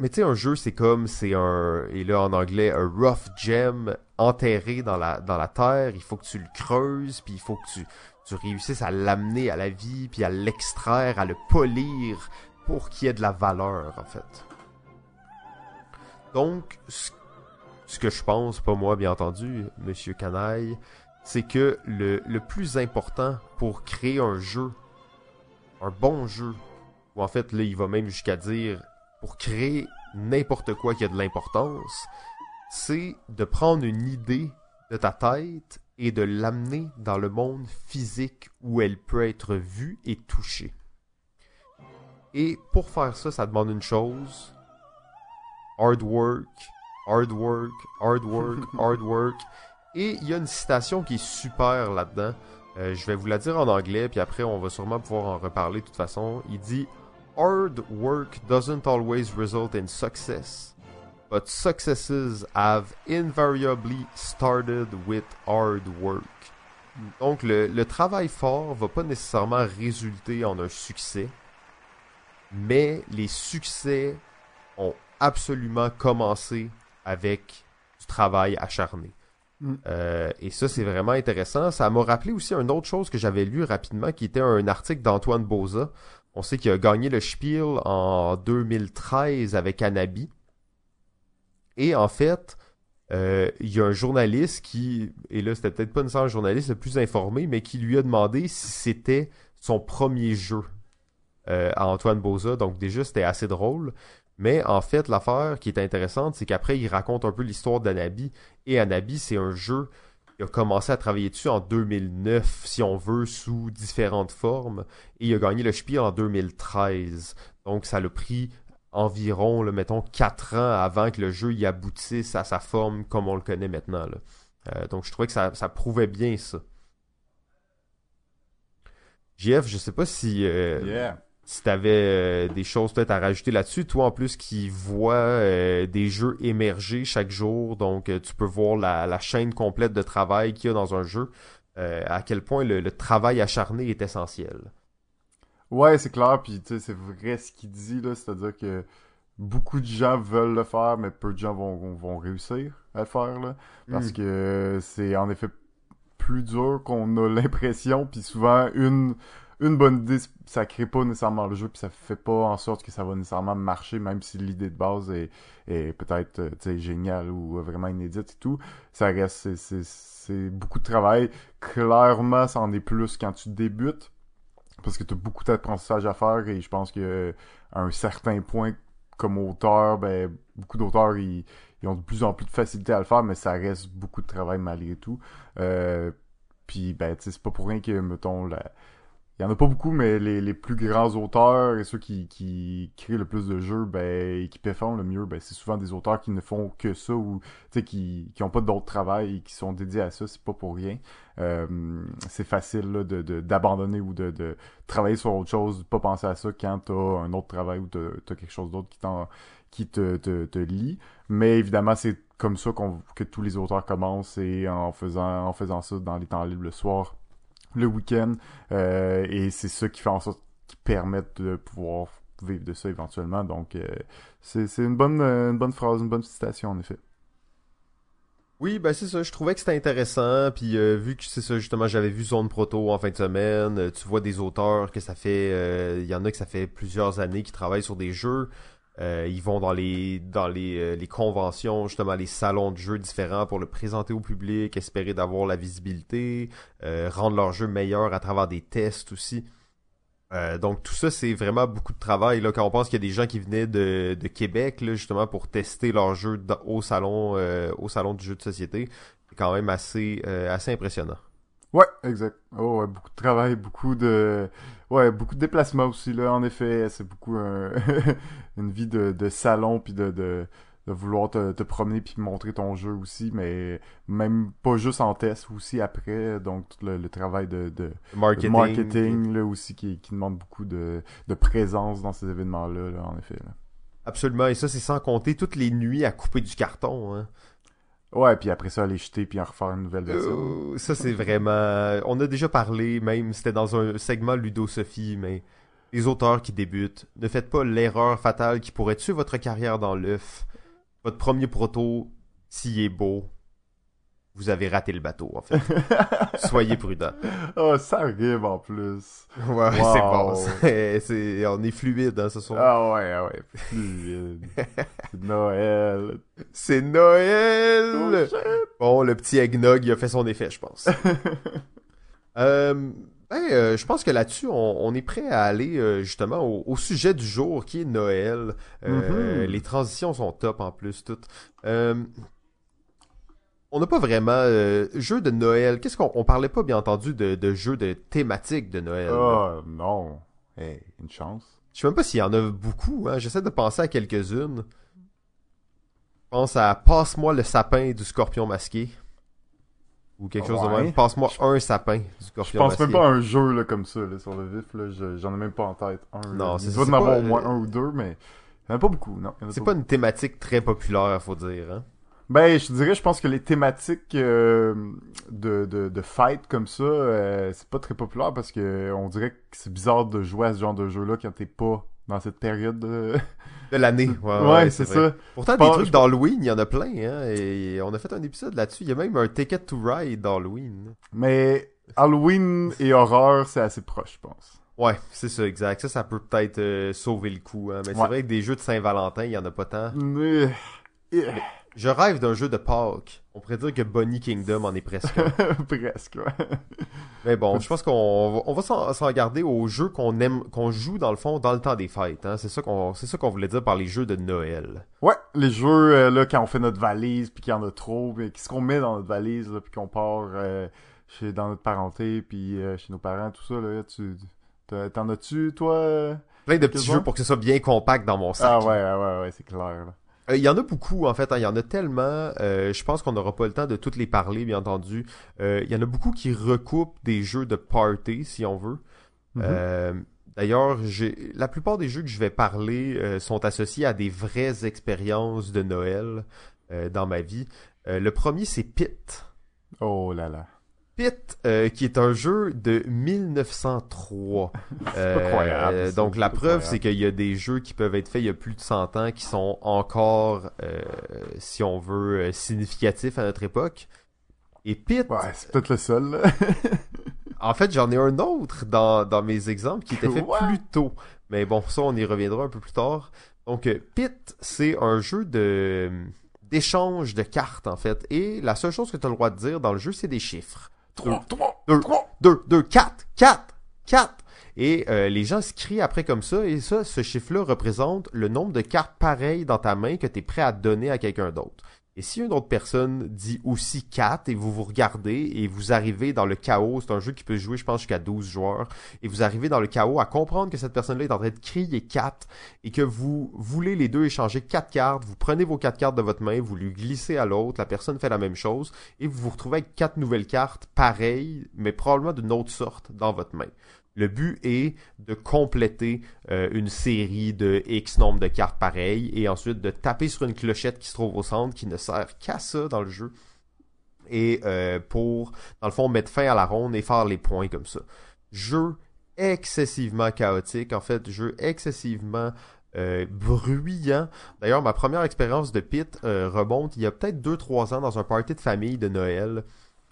mais tu sais, un jeu, c'est comme, c'est un, et là en anglais, un rough gem enterré dans la, dans la terre. Il faut que tu le creuses, puis il faut que tu, tu réussisses à l'amener à la vie, puis à l'extraire, à le polir pour qu'il y ait de la valeur, en fait. Donc, ce ce que je pense, pas moi bien entendu, Monsieur Canaille, c'est que le, plus important pour créer un jeu, un bon jeu, ou en fait là il va même jusqu'à dire pour créer n'importe quoi qui a de l'importance, c'est de prendre une idée de ta tête et de l'amener dans le monde physique où elle peut être vue et touchée. Et pour faire ça, ça demande une chose, hard work, hard work, hard work, hard work. Et il y a une citation qui est super là-dedans. Euh, je vais vous la dire en anglais, puis après on va sûrement pouvoir en reparler de toute façon. Il dit Hard work doesn't always result in success, but successes have invariably started with hard work. Donc le, le travail fort va pas nécessairement résulter en un succès, mais les succès ont absolument commencé avec du travail acharné. Mm. Euh, et ça, c'est vraiment intéressant. Ça m'a rappelé aussi une autre chose que j'avais lu rapidement, qui était un article d'Antoine Boza. On sait qu'il a gagné le Spiel en 2013 avec Anabi. Et en fait, euh, il y a un journaliste qui, et là c'était peut-être pas nécessairement un journaliste le plus informé, mais qui lui a demandé si c'était son premier jeu euh, à Antoine Boza. Donc déjà, c'était assez drôle. Mais en fait, l'affaire qui est intéressante, c'est qu'après, il raconte un peu l'histoire d'Anabi. Et Anabi, c'est un jeu il a commencé à travailler dessus en 2009, si on veut, sous différentes formes. Et il a gagné le Spiel en 2013. Donc ça l'a pris environ, mettons, 4 ans avant que le jeu y aboutisse à sa forme comme on le connaît maintenant. Euh, donc je trouvais que ça, ça prouvait bien ça. JF, je sais pas si... Euh, si t'avais des choses peut-être à rajouter là-dessus, toi en plus qui vois des jeux émerger chaque jour, donc tu peux voir la, chaîne complète de travail qu'il y a dans un jeu, à quel point le, travail acharné est essentiel. Ouais, c'est clair, puis tu sais, c'est vrai ce qu'il dit là, c'est-à-dire que beaucoup de gens veulent le faire, mais peu de gens vont, vont réussir à le faire là, parce hmm. que c'est en effet plus dur qu'on a l'impression, puis souvent une une bonne idée, ça crée pas nécessairement le jeu, puis ça fait pas en sorte que ça va nécessairement marcher, même si l'idée de base est, est peut-être euh, géniale ou vraiment inédite et tout. Ça reste, c'est beaucoup de travail. Clairement, ça en est plus quand tu débutes, parce que tu as beaucoup d'apprentissage à faire, et je pense que à un certain point, comme auteur, ben, beaucoup d'auteurs, ils, ils, ont de plus en plus de facilité à le faire, mais ça reste beaucoup de travail malgré tout. Euh, puis, ben, tu sais, c'est pas pour rien que, mettons, la il y en a pas beaucoup, mais les, les plus grands auteurs et ceux qui, qui créent le plus de jeux ben, et qui performent le mieux, ben, c'est souvent des auteurs qui ne font que ça ou qui qui ont pas d'autre travail et qui sont dédiés à ça, c'est pas pour rien. Euh, c'est facile là, de d'abandonner ou de, de travailler sur autre chose, pas penser à ça quand t'as un autre travail ou t'as as quelque chose d'autre qui t'en qui te, te, te lie. Mais évidemment, c'est comme ça qu'on que tous les auteurs commencent et en faisant en faisant ça dans les temps libres le soir le week-end. Euh, et c'est ça qui fait en sorte qui permettent de pouvoir vivre de ça éventuellement. Donc, euh, c'est une bonne, une bonne phrase, une bonne citation, en effet. Oui, ben c'est ça. Je trouvais que c'était intéressant. Puis euh, vu que c'est ça, justement, j'avais vu Zone Proto en fin de semaine. tu vois des auteurs que ça fait, il y en a que ça fait plusieurs années qui travaillent sur des jeux. Euh, ils vont dans les dans les, euh, les, conventions, justement les salons de jeux différents pour le présenter au public, espérer d'avoir la visibilité, euh, rendre leur jeu meilleur à travers des tests aussi. donc tout ça c'est vraiment beaucoup de travail là quand on pense qu'il y a des gens qui venaient de, de Québec là, justement pour tester leur jeu au salon au salon du jeu de société, c'est quand même assez assez impressionnant. Ouais, exact. Oh, ouais, beaucoup de travail, beaucoup de, ouais, beaucoup de déplacements aussi là. En effet, c'est beaucoup une vie de, de salon puis de, de, de, vouloir te, te promener puis montrer ton jeu aussi, mais même pas juste en test aussi après. Donc tout le, travail de, de marketing, marketing là aussi qui, qui demande beaucoup de, de présence dans ces événements là, là en effet. Là. Absolument, et ça c'est sans compter toutes les nuits à couper du carton. Hein. Ouais, puis après ça, aller jeter puis en refaire une nouvelle version. Euh, ça, c'est vraiment... On a déjà parlé, même, c'était dans un segment Ludo-Sophie, mais les auteurs qui débutent, ne faites pas l'erreur fatale qui pourrait tuer votre carrière dans l'œuf. Votre premier proto, s'il est beau, vous avez raté le bateau, en fait. Soyez prudent. Oh, ça arrive en plus. Ouais, c'est bon. On est fluide, hein, ce soir. Ah ouais, ah ouais, fluide. Noël. C'est Noël! Oh, bon, le petit eggnog, il a fait son effet, je pense. euh, ben, euh, je pense que là-dessus, on, est prêt à aller euh, justement au, sujet du jour qui est Noël. Mm-hmm. Les transitions sont top en plus, toutes on n'a pas vraiment euh, jeu de Noël. Qu'est-ce qu'on on parlait pas bien entendu de, de jeux de thématique de Noël. Oh non. Hey, une chance. Je sais même pas s'il y en a beaucoup. Hein. J'essaie de penser à quelques-unes. Je pense à Passe-moi le sapin du scorpion masqué. Ou quelque chose de même. Passe-moi un sapin du scorpion masqué. Je pense même pas à un jeu là, comme ça, là, sur le vif. Là. J'en ai même pas en tête un. Non, c'est ça. Il doit en avoir au moins un ou deux, mais il en a pas beaucoup. non. C'est pas une thématique très populaire, faut dire. Hein. Ben, je dirais, je pense que les thématiques euh, de, de, de fight comme ça, euh, c'est pas très populaire parce que on dirait que c'est bizarre de jouer à ce genre de jeu-là quand t'es pas dans cette période de, de l'année. Ouais, c'est ça. Pourtant, des trucs d'Halloween, il y en a plein, hein, et on a fait un épisode là-dessus. Il y a même un Ticket to Ride d'Halloween. Mais Halloween et horreur, c'est assez proche, je pense. Ouais, c'est ça, exact. Ça, ça peut peut-être euh, sauver le coup. Hein. Mais c'est vrai que des jeux de Saint-Valentin, il y en a pas tant. Mais... Je rêve d'un jeu de Pâques. On pourrait dire que Bonnie Kingdom en est presque. presque, ouais. Mais bon, je pense qu'on va, s'en garder aux jeux qu'on aime, qu'on joue dans le fond dans le temps des fêtes. Hein. C'est ça qu'on, c'est ça qu'on voulait dire par les jeux de Noël. Ouais, les jeux euh, là quand on fait notre valise puis qu'il y en a trop, qu'est-ce qu'on met dans notre valise là, puis qu'on part euh, chez dans notre parenté puis euh, chez nos parents, tout ça là. Tu, t'en as-tu toi? Plein de petits jeux pour que ce soit bien compact dans mon sac. Ah ouais, ouais, ouais, c'est clair. Là. Euh, il y en a beaucoup, en fait. Hein. Il y en a tellement. Euh, je pense qu'on n'aura pas le temps de toutes les parler, bien entendu. Euh, il y en a beaucoup qui recoupent des jeux de party, si on veut. Mhm. D'ailleurs, la plupart des jeux que je vais parler euh, sont associés à des vraies expériences de Noël euh, dans ma vie. Euh, le premier, c'est Pit. Oh là là. Pit, qui est un jeu de 1903. c'est pas croyable. donc la preuve, c'est qu'il y a des jeux qui peuvent être faits il y a plus de 100 ans qui sont encore, si on veut, significatifs à notre époque. Et Pit... Ouais, c'est peut-être le seul. En fait, j'en ai un autre dans, dans mes exemples qui était fait plus tôt. Mais bon, ça, on y reviendra un peu plus tard. Donc, euh, Pit, c'est un jeu de d'échange de cartes, en fait. Et la seule chose que tu as le droit de dire dans le jeu, c'est des chiffres. 3, 3, 2, 2, 2, 4, 4, 4. Et euh, les gens se crient après comme ça. Et ça, ce chiffre-là représente le nombre de cartes pareilles dans ta main que tu es prêt à donner à quelqu'un d'autre. Et si une autre personne dit aussi 4 et vous vous regardez et vous arrivez dans le chaos, c'est un jeu qui peut jouer je pense jusqu'à 12 joueurs, et vous arrivez dans le chaos à comprendre que cette personne-là est en train de crier 4 et que vous voulez les deux échanger 4 cartes, vous prenez vos 4 cartes de votre main, vous lui glissez à l'autre, la personne fait la même chose et vous vous retrouvez avec 4 nouvelles cartes pareilles mais probablement d'une autre sorte dans votre main. Le but est de compléter euh, une série de X nombre de cartes pareilles et ensuite de taper sur une clochette qui se trouve au centre qui ne sert qu'à ça dans le jeu. Et euh, pour, dans le fond, mettre fin à la ronde et faire les points comme ça. Jeu excessivement chaotique, en fait, jeu excessivement euh, bruyant. D'ailleurs, ma première expérience de Pit remonte il y a peut-être 2-3 ans dans un party de famille de Noël.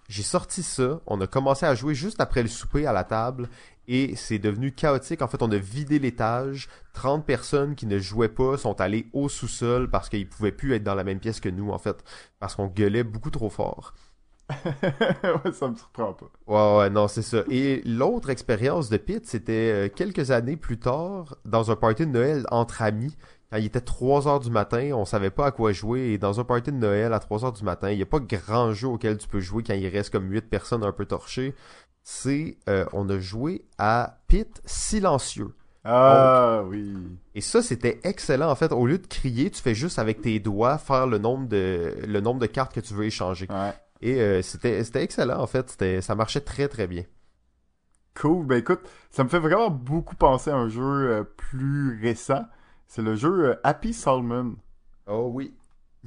J'ai sorti ça, on a commencé à jouer juste après le souper à la table et c'est devenu chaotique. En fait, on a vidé l'étage. 30 personnes qui ne jouaient pas sont allées au sous-sol parce qu'ils pouvaient plus être dans la même pièce que nous, en fait, parce qu'on gueulait beaucoup trop fort. ouais, ça me surprend pas. Ouais, ouais, non, c'est ça. Et l'autre expérience de Pete, c'était euh, quelques années plus tard, dans un party de Noël entre amis. Quand il était 3 heures du matin, on savait pas à quoi jouer. Et dans un party de Noël à 3 heures du matin, il n'y a pas grand jeu auquel tu peux jouer quand il reste comme 8 personnes un peu torchées. C'est, euh, on a joué à Pit Silencieux. Ah oui. Et ça, c'était excellent. En fait, au lieu de crier, tu fais juste avec tes doigts faire le nombre de, le nombre de cartes que tu veux échanger. Ouais. Et euh, c'était, c'était excellent, en fait. C'était, ça marchait très, très bien. Cool. Ben écoute, ça me fait vraiment beaucoup penser à un jeu euh, plus récent. C'est le jeu Happy Salmon. Oh oui.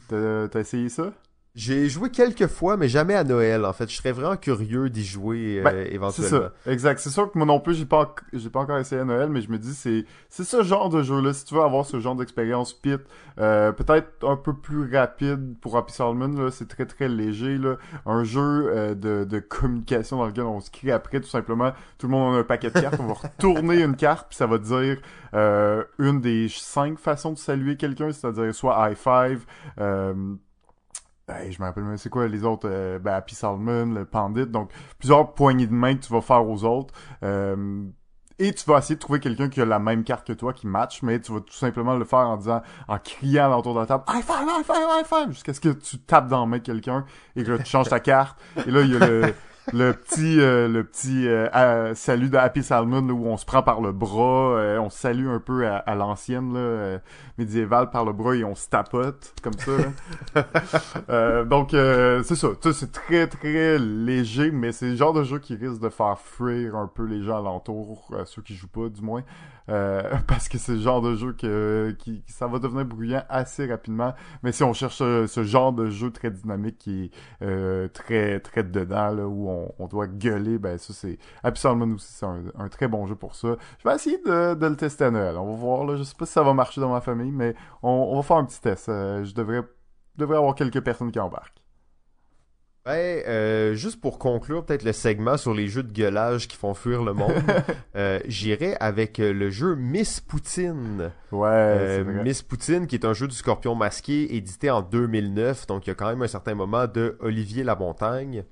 T'as essayé ça? J'ai joué quelques fois, mais jamais à Noël. En fait, je serais vraiment curieux d'y jouer euh, ben, éventuellement. C'est ça, exact. C'est sûr que moi non plus, j'ai pas, j'ai pas encore essayé à Noël, mais je me dis c'est, c'est ce genre de jeu-là. Si tu veux avoir ce genre d'expérience pit, euh, peut-être un peu plus rapide pour Happy Salmon, là, c'est très très léger là. Un jeu euh, de, de communication dans lequel on se crie après tout simplement. Tout le monde a un paquet de cartes, on va retourner une carte puis ça va dire euh, une des cinq façons de saluer quelqu'un, c'est-à-dire soit high five. Euh, je me rappelle même c'est quoi les autres euh, ben, Happy Salmon, le Pandit, donc plusieurs poignées de main que tu vas faire aux autres. Euh, et tu vas essayer de trouver quelqu'un qui a la même carte que toi qui match, mais tu vas tout simplement le faire en disant, en criant autour de la table, five, high five, jusqu'à ce que tu tapes dans la main quelqu'un et que tu changes ta carte. Et là, il y a le, le petit euh, le petit euh, salut de Happy Salmon où on se prend par le bras, euh, on salue un peu à, l'ancienne là, médiévale par le bras et on se tapote comme ça. donc c'est ça, c'est très très léger, mais c'est le genre de jeu qui risque de faire fuir un peu les gens alentour, ceux qui jouent pas du moins. Euh, parce que c'est le genre de jeu que qui, ça va devenir bruyant assez rapidement. Mais si on cherche ce, genre de jeu très dynamique qui est euh, très très dedans là, où on, on, doit gueuler, ben ça c'est absolument aussi c'est un, un, très bon jeu pour ça. Je vais essayer de, de, le tester à Noël. On va voir là. Je sais pas si ça va marcher dans ma famille, mais on, on va faire un petit test. Euh, je devrais devrais avoir quelques personnes qui embarquent. Ben, euh, juste pour conclure peut-être le segment sur les jeux de gueulage qui font fuir le monde, euh, j'irai avec euh, le jeu Miss Poutine. Ouais, Miss Poutine, qui est un jeu du Scorpion masqué, édité en 2009, donc il y a quand même un certain moment de Olivier Lamontagne.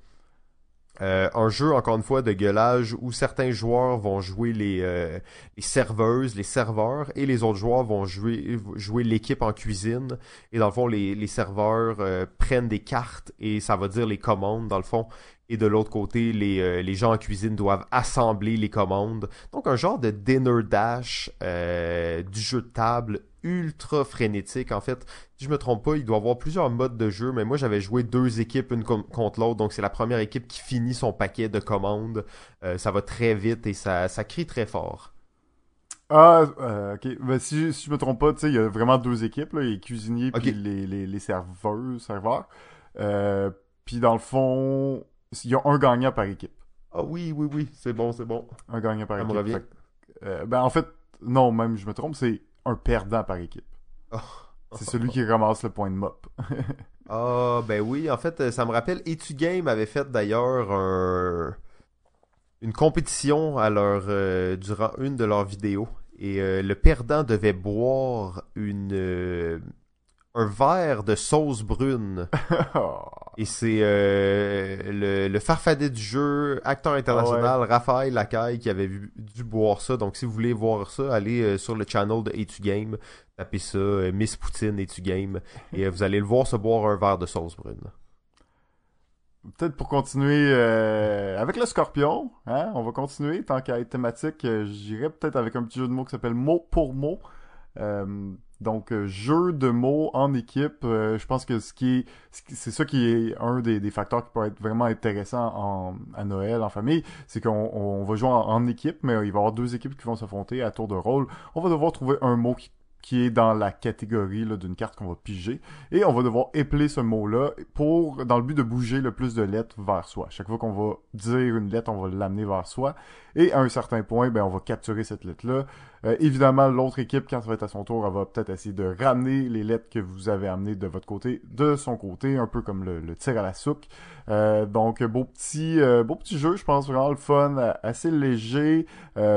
Euh, un jeu, encore une fois, de gueulage où certains joueurs vont jouer les, euh, les serveuses, les serveurs, et les autres joueurs vont jouer, jouer l'équipe en cuisine. Et dans le fond, les, serveurs euh, prennent des cartes et ça va dire les commandes, dans le fond. Et de l'autre côté, les, les gens en cuisine doivent assembler les commandes. Donc un genre de dinner dash du jeu de table ultra frénétique. En fait, si je me trompe pas, il doit y avoir plusieurs modes de jeu, mais moi j'avais joué deux équipes une contre l'autre, donc c'est la première équipe qui finit son paquet de commandes. Euh, ça va très vite et ça, ça crie très fort. Ah, euh, ok. Ben, si, si je me trompe pas, tu sais, il y a vraiment deux équipes, là. Les cuisiniers Ok. puis les, les, les serveurs, serveurs. Euh, puis dans le fond, il y a un gagnant par équipe. Ah oui, oui, oui, c'est bon, c'est bon. Un gagnant par Ça me équipe. revient. Fait que, ben, en fait, non, même, je me trompe, c'est un perdant par équipe. Oh. C'est celui qui ramasse le point de mop. Ah, ben oui, en fait, ça me rappelle, Etugame avait fait d'ailleurs un... une compétition à leur, euh, durant une de leurs vidéos. Et euh, le perdant devait boire une, euh, un verre de sauce brune. Et c'est euh, le, le farfadet du jeu, acteur international, Raphaël Lacaille, qui avait vu- dû boire ça. Donc, si vous voulez voir ça, allez euh, sur le channel de A2Game, tapez ça, euh, Miss Poutine A2Game, et euh, vous allez le voir se boire un verre de sauce brune. Peut-être pour continuer avec le scorpion, hein, on va continuer tant qu'à être thématique. J'irai peut-être avec un petit jeu de mots qui s'appelle mot pour mot. Euh, donc euh, jeu de mots en équipe. euh, je pense que ce qui est, c'est ça qui est un des, des facteurs qui peut être vraiment intéressant en, à Noël en famille, c'est qu'on on va jouer en, équipe, mais il va y avoir deux équipes qui vont s'affronter à tour de rôle. On va devoir trouver un mot qui qui est dans la catégorie d'une carte qu'on va piger. Et on va devoir épeler ce mot-là pour, dans le but de bouger le plus de lettres vers soi. Chaque fois qu'on va dire une lettre, on va l'amener vers soi. Et à un certain point, ben, on va capturer cette lettre-là. Euh, évidemment, l'autre équipe, quand ça va être à son tour, elle va peut-être essayer de ramener les lettres que vous avez amenées de votre côté, de son côté, un peu comme le, le tir à la souque. Euh, donc, beau petit, euh, beau petit jeu, je pense vraiment le fun, euh, assez léger,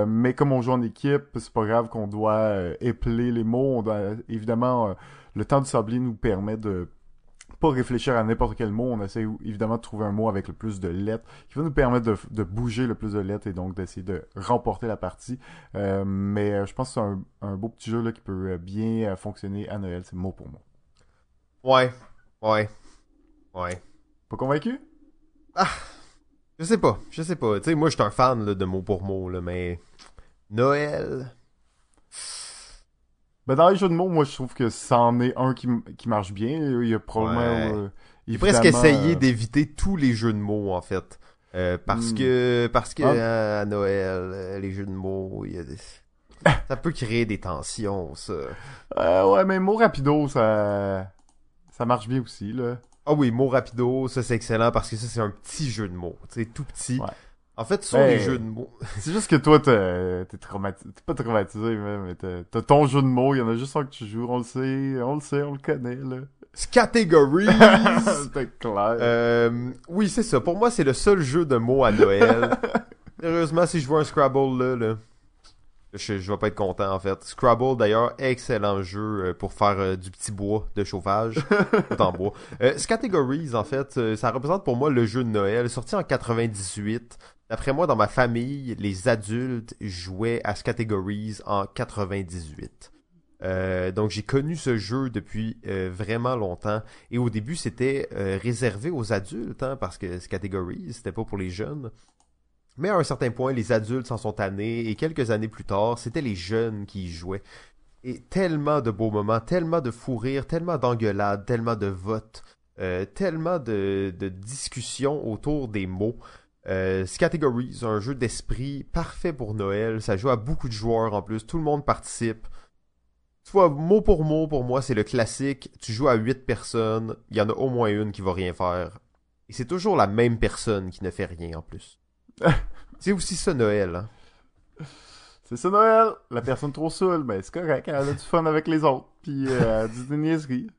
mais comme on joue en équipe, c'est pas grave qu'on doit épeler les mots. Évidemment, le temps du sablier nous permet de pas réfléchir à n'importe quel mot. On essaie évidemment de trouver un mot avec le plus de lettres qui va nous permettre de, de bouger le plus de lettres et donc d'essayer de remporter la partie. Euh, mais euh, je pense que c'est un, un beau petit jeu là, qui peut euh, bien fonctionner à Noël. C'est mot pour mot. Ouais, ouais, ouais. Pas convaincu? Je sais pas, je sais pas. Tu sais, moi, je suis un fan là, de mot pour mot, là, mais Noël... Ben, dans les jeux de mots, moi, je trouve que c'en est un qui, qui marche bien. Il y a probablement... Ouais. euh, J'ai presque évidemment, essayé euh, d'éviter tous les jeux de mots, en fait. Euh, parce Hmm. que, parce que Ah. euh, à Noël, euh, les jeux de mots, il y a des... ça peut créer des tensions, ça. euh, ouais, mais mot rapido, ça... Ça marche bien aussi, là. Ah oui, mots rapido, ça c'est excellent parce que ça c'est un petit jeu de mots, tu sais, tout petit. Ouais. En fait, sur Ben, les jeux de mots, C'est juste que toi, t'es t'es traumatisé. T'es pas traumatisé, mais t'as ton jeu de mots. Il y en a juste un que tu joues. On le sait. On le sait, on le connaît, là. categories. C'est clair. Euh, oui, c'est ça. Pour moi, c'est le seul jeu de mots à Noël. Sérieusement, si je vois un Scrabble là, là je, je vais pas être content en fait. Scrabble d'ailleurs, excellent jeu euh, pour faire euh, du petit bois de chauffage, tout en bois. Euh, Categories en fait, euh, ça représente pour moi le jeu de Noël, sorti en 98. D'après moi, dans ma famille, les adultes jouaient à Categories en 98. Euh, donc j'ai connu ce jeu depuis euh, vraiment longtemps et au début c'était euh, réservé aux adultes hein, parce que Categories c'était pas pour les jeunes. Mais à un certain point, les adultes s'en sont tannés et quelques années plus tard, c'était les jeunes qui y jouaient. Et tellement de beaux moments, tellement de fou rires, tellement d'engueulades, tellement de votes, tellement de discussions autour des mots. Euh, Categories, un jeu d'esprit parfait pour Noël. Ça joue à beaucoup de joueurs en plus. Tout le monde participe. Tu vois, mot pour mot, pour moi, c'est le classique. Tu joues à 8 personnes, il y en a au moins une qui va rien faire. Et c'est toujours la même personne qui ne fait rien en plus. c'est aussi ça Noël. Hein? C'est ça, Noël. La personne trop saoule, ben c'est correct. Elle a du fun avec les autres. Puis euh, elle dit des niaiseries.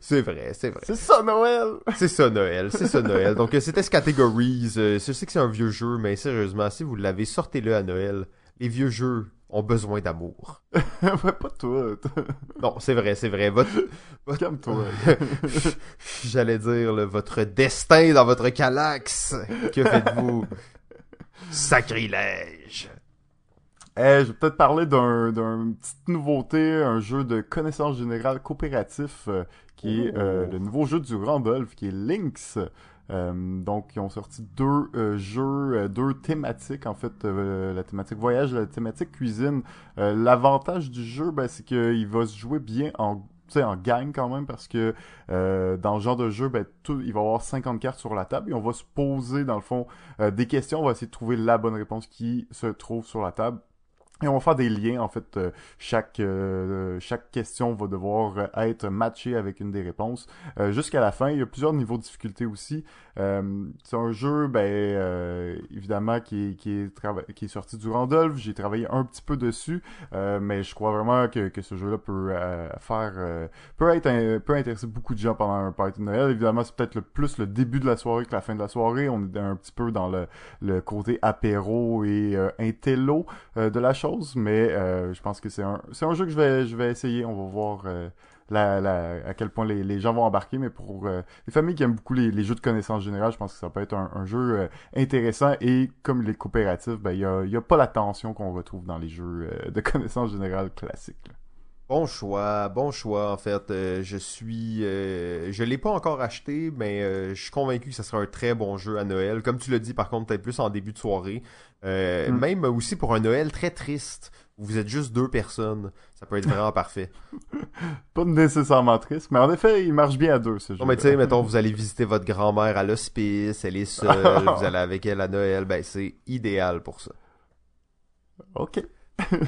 C'est vrai, c'est vrai. C'est ça, Noël. C'est ça Noël, c'est ça Noël. Donc euh, c'était Categories. Euh, je sais que c'est un vieux jeu, mais sérieusement, si vous l'avez, sortez-le à Noël. Les vieux jeux ont besoin d'amour. ouais, pas toi. Non, c'est vrai, c'est vrai. Votre, Calme-toi. J'allais dire, votre destin dans votre calax. Que faites-vous? Sacrilège. Eh, je vais peut-être parler d'un d'une petite nouveauté, un jeu de connaissance générale coopératif euh, qui est euh, le nouveau jeu du Randolph, qui est Lynx. Euh, donc, ils ont sorti deux euh, jeux, euh, deux thématiques, en fait, euh, la thématique voyage, la thématique cuisine. Euh, L'avantage du jeu, ben, c'est qu'il va se jouer bien en tu sais, en gang quand même, parce que euh, dans ce genre de jeu, ben, tout, il va y avoir 50 cartes sur la table et on va se poser, dans le fond, euh, des questions. On va essayer de trouver la bonne réponse qui se trouve sur la table. Et on va faire des liens, en fait. euh, chaque euh, chaque question va devoir euh, être matchée avec une des réponses euh, jusqu'à la fin. Il y a plusieurs niveaux de difficulté aussi. Euh, c'est un jeu, ben euh, évidemment, qui est, qui, est qui est sorti du Randolph. J'ai travaillé un petit peu dessus, euh, mais je crois vraiment que, que ce jeu-là peut euh, faire euh, peut être un- peut intéresser beaucoup de gens pendant un party de Noël. Évidemment, c'est peut-être le plus le début de la soirée que la fin de la soirée. On est un petit peu dans le, le côté apéro et euh, intello euh, de la chose, mais euh, je pense que c'est un c'est un jeu que je vais je vais essayer. On va voir euh, la, la, à quel point les, gens vont embarquer, mais pour euh, les familles qui aiment beaucoup les, les jeux de connaissances générales, je pense que ça peut être un, un jeu euh, intéressant et comme les coopératifs, ben il y a, y a pas la tension qu'on retrouve dans les jeux euh, de connaissances générales classiques. là. Bon choix, bon choix en fait. Euh, je suis, euh, je l'ai pas encore acheté, mais euh, je suis convaincu que ça sera un très bon jeu à Noël. Comme tu l'as dit, par contre, peut-être plus en début de soirée. Euh, Mm. Même aussi pour un Noël très triste, où vous êtes juste deux personnes, ça peut être vraiment parfait. Pas nécessairement triste, mais en effet, il marche bien à deux ce jeu. Non mais tu sais, mettons, vous allez visiter votre grand-mère à l'hospice, elle est seule, vous allez avec elle à Noël, ben c'est idéal pour ça. Ok.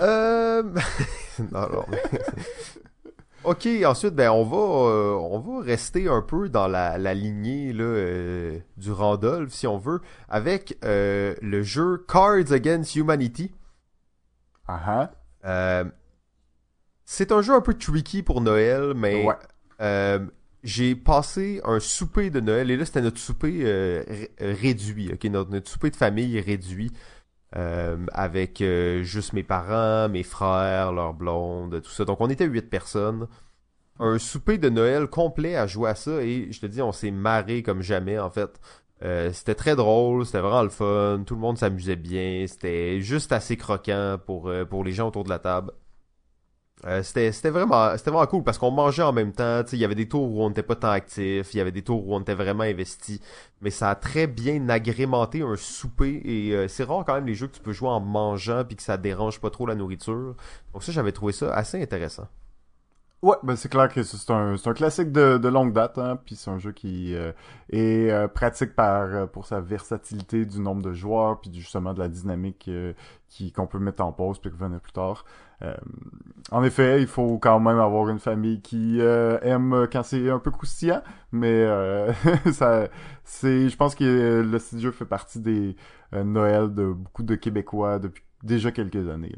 Euh... non, non, mais... Ok, ensuite, ben on va, euh, on va rester un peu dans la, la lignée là, euh, du Randolph, si on veut, avec euh, le jeu Cards Against Humanity. Ah ah. C'est un jeu un peu tricky pour Noël, mais Ouais. j'ai passé un souper de Noël, et là c'était notre souper ré- réduit, ok, notre, notre souper de famille réduit, euh, avec euh, juste mes parents, mes frères, leurs blondes, tout ça. Donc on était huit personnes. Un souper de Noël complet à jouer à ça, et je te dis, on s'est marré comme jamais en fait. Euh, c'était très drôle, c'était vraiment le fun, tout le monde s'amusait bien, c'était juste assez croquant pour, euh, pour les gens autour de la table. Euh, c'était vraiment vraiment cool parce qu'on mangeait en même temps, il y avait des tours où on n'était pas tant actif, il y avait des tours où on était vraiment investi, mais ça a très bien agrémenté un souper et euh, c'est rare quand même les jeux que tu peux jouer en mangeant puis que ça dérange pas trop la nourriture. Donc ça j'avais trouvé ça assez intéressant. Ouais, ben c'est clair que c'est un, un classique de, de longue date, hein, puis c'est un jeu qui euh, est euh, pratique euh, pour sa versatilité du nombre de joueurs, puis justement de la dynamique qui qu'on peut mettre en pause puis revenir plus tard. Euh, en effet, il faut quand même avoir une famille qui euh, aime quand c'est un peu croustillant, mais euh, je pense que le jeu fait partie des Noëls de beaucoup de Québécois depuis déjà quelques années.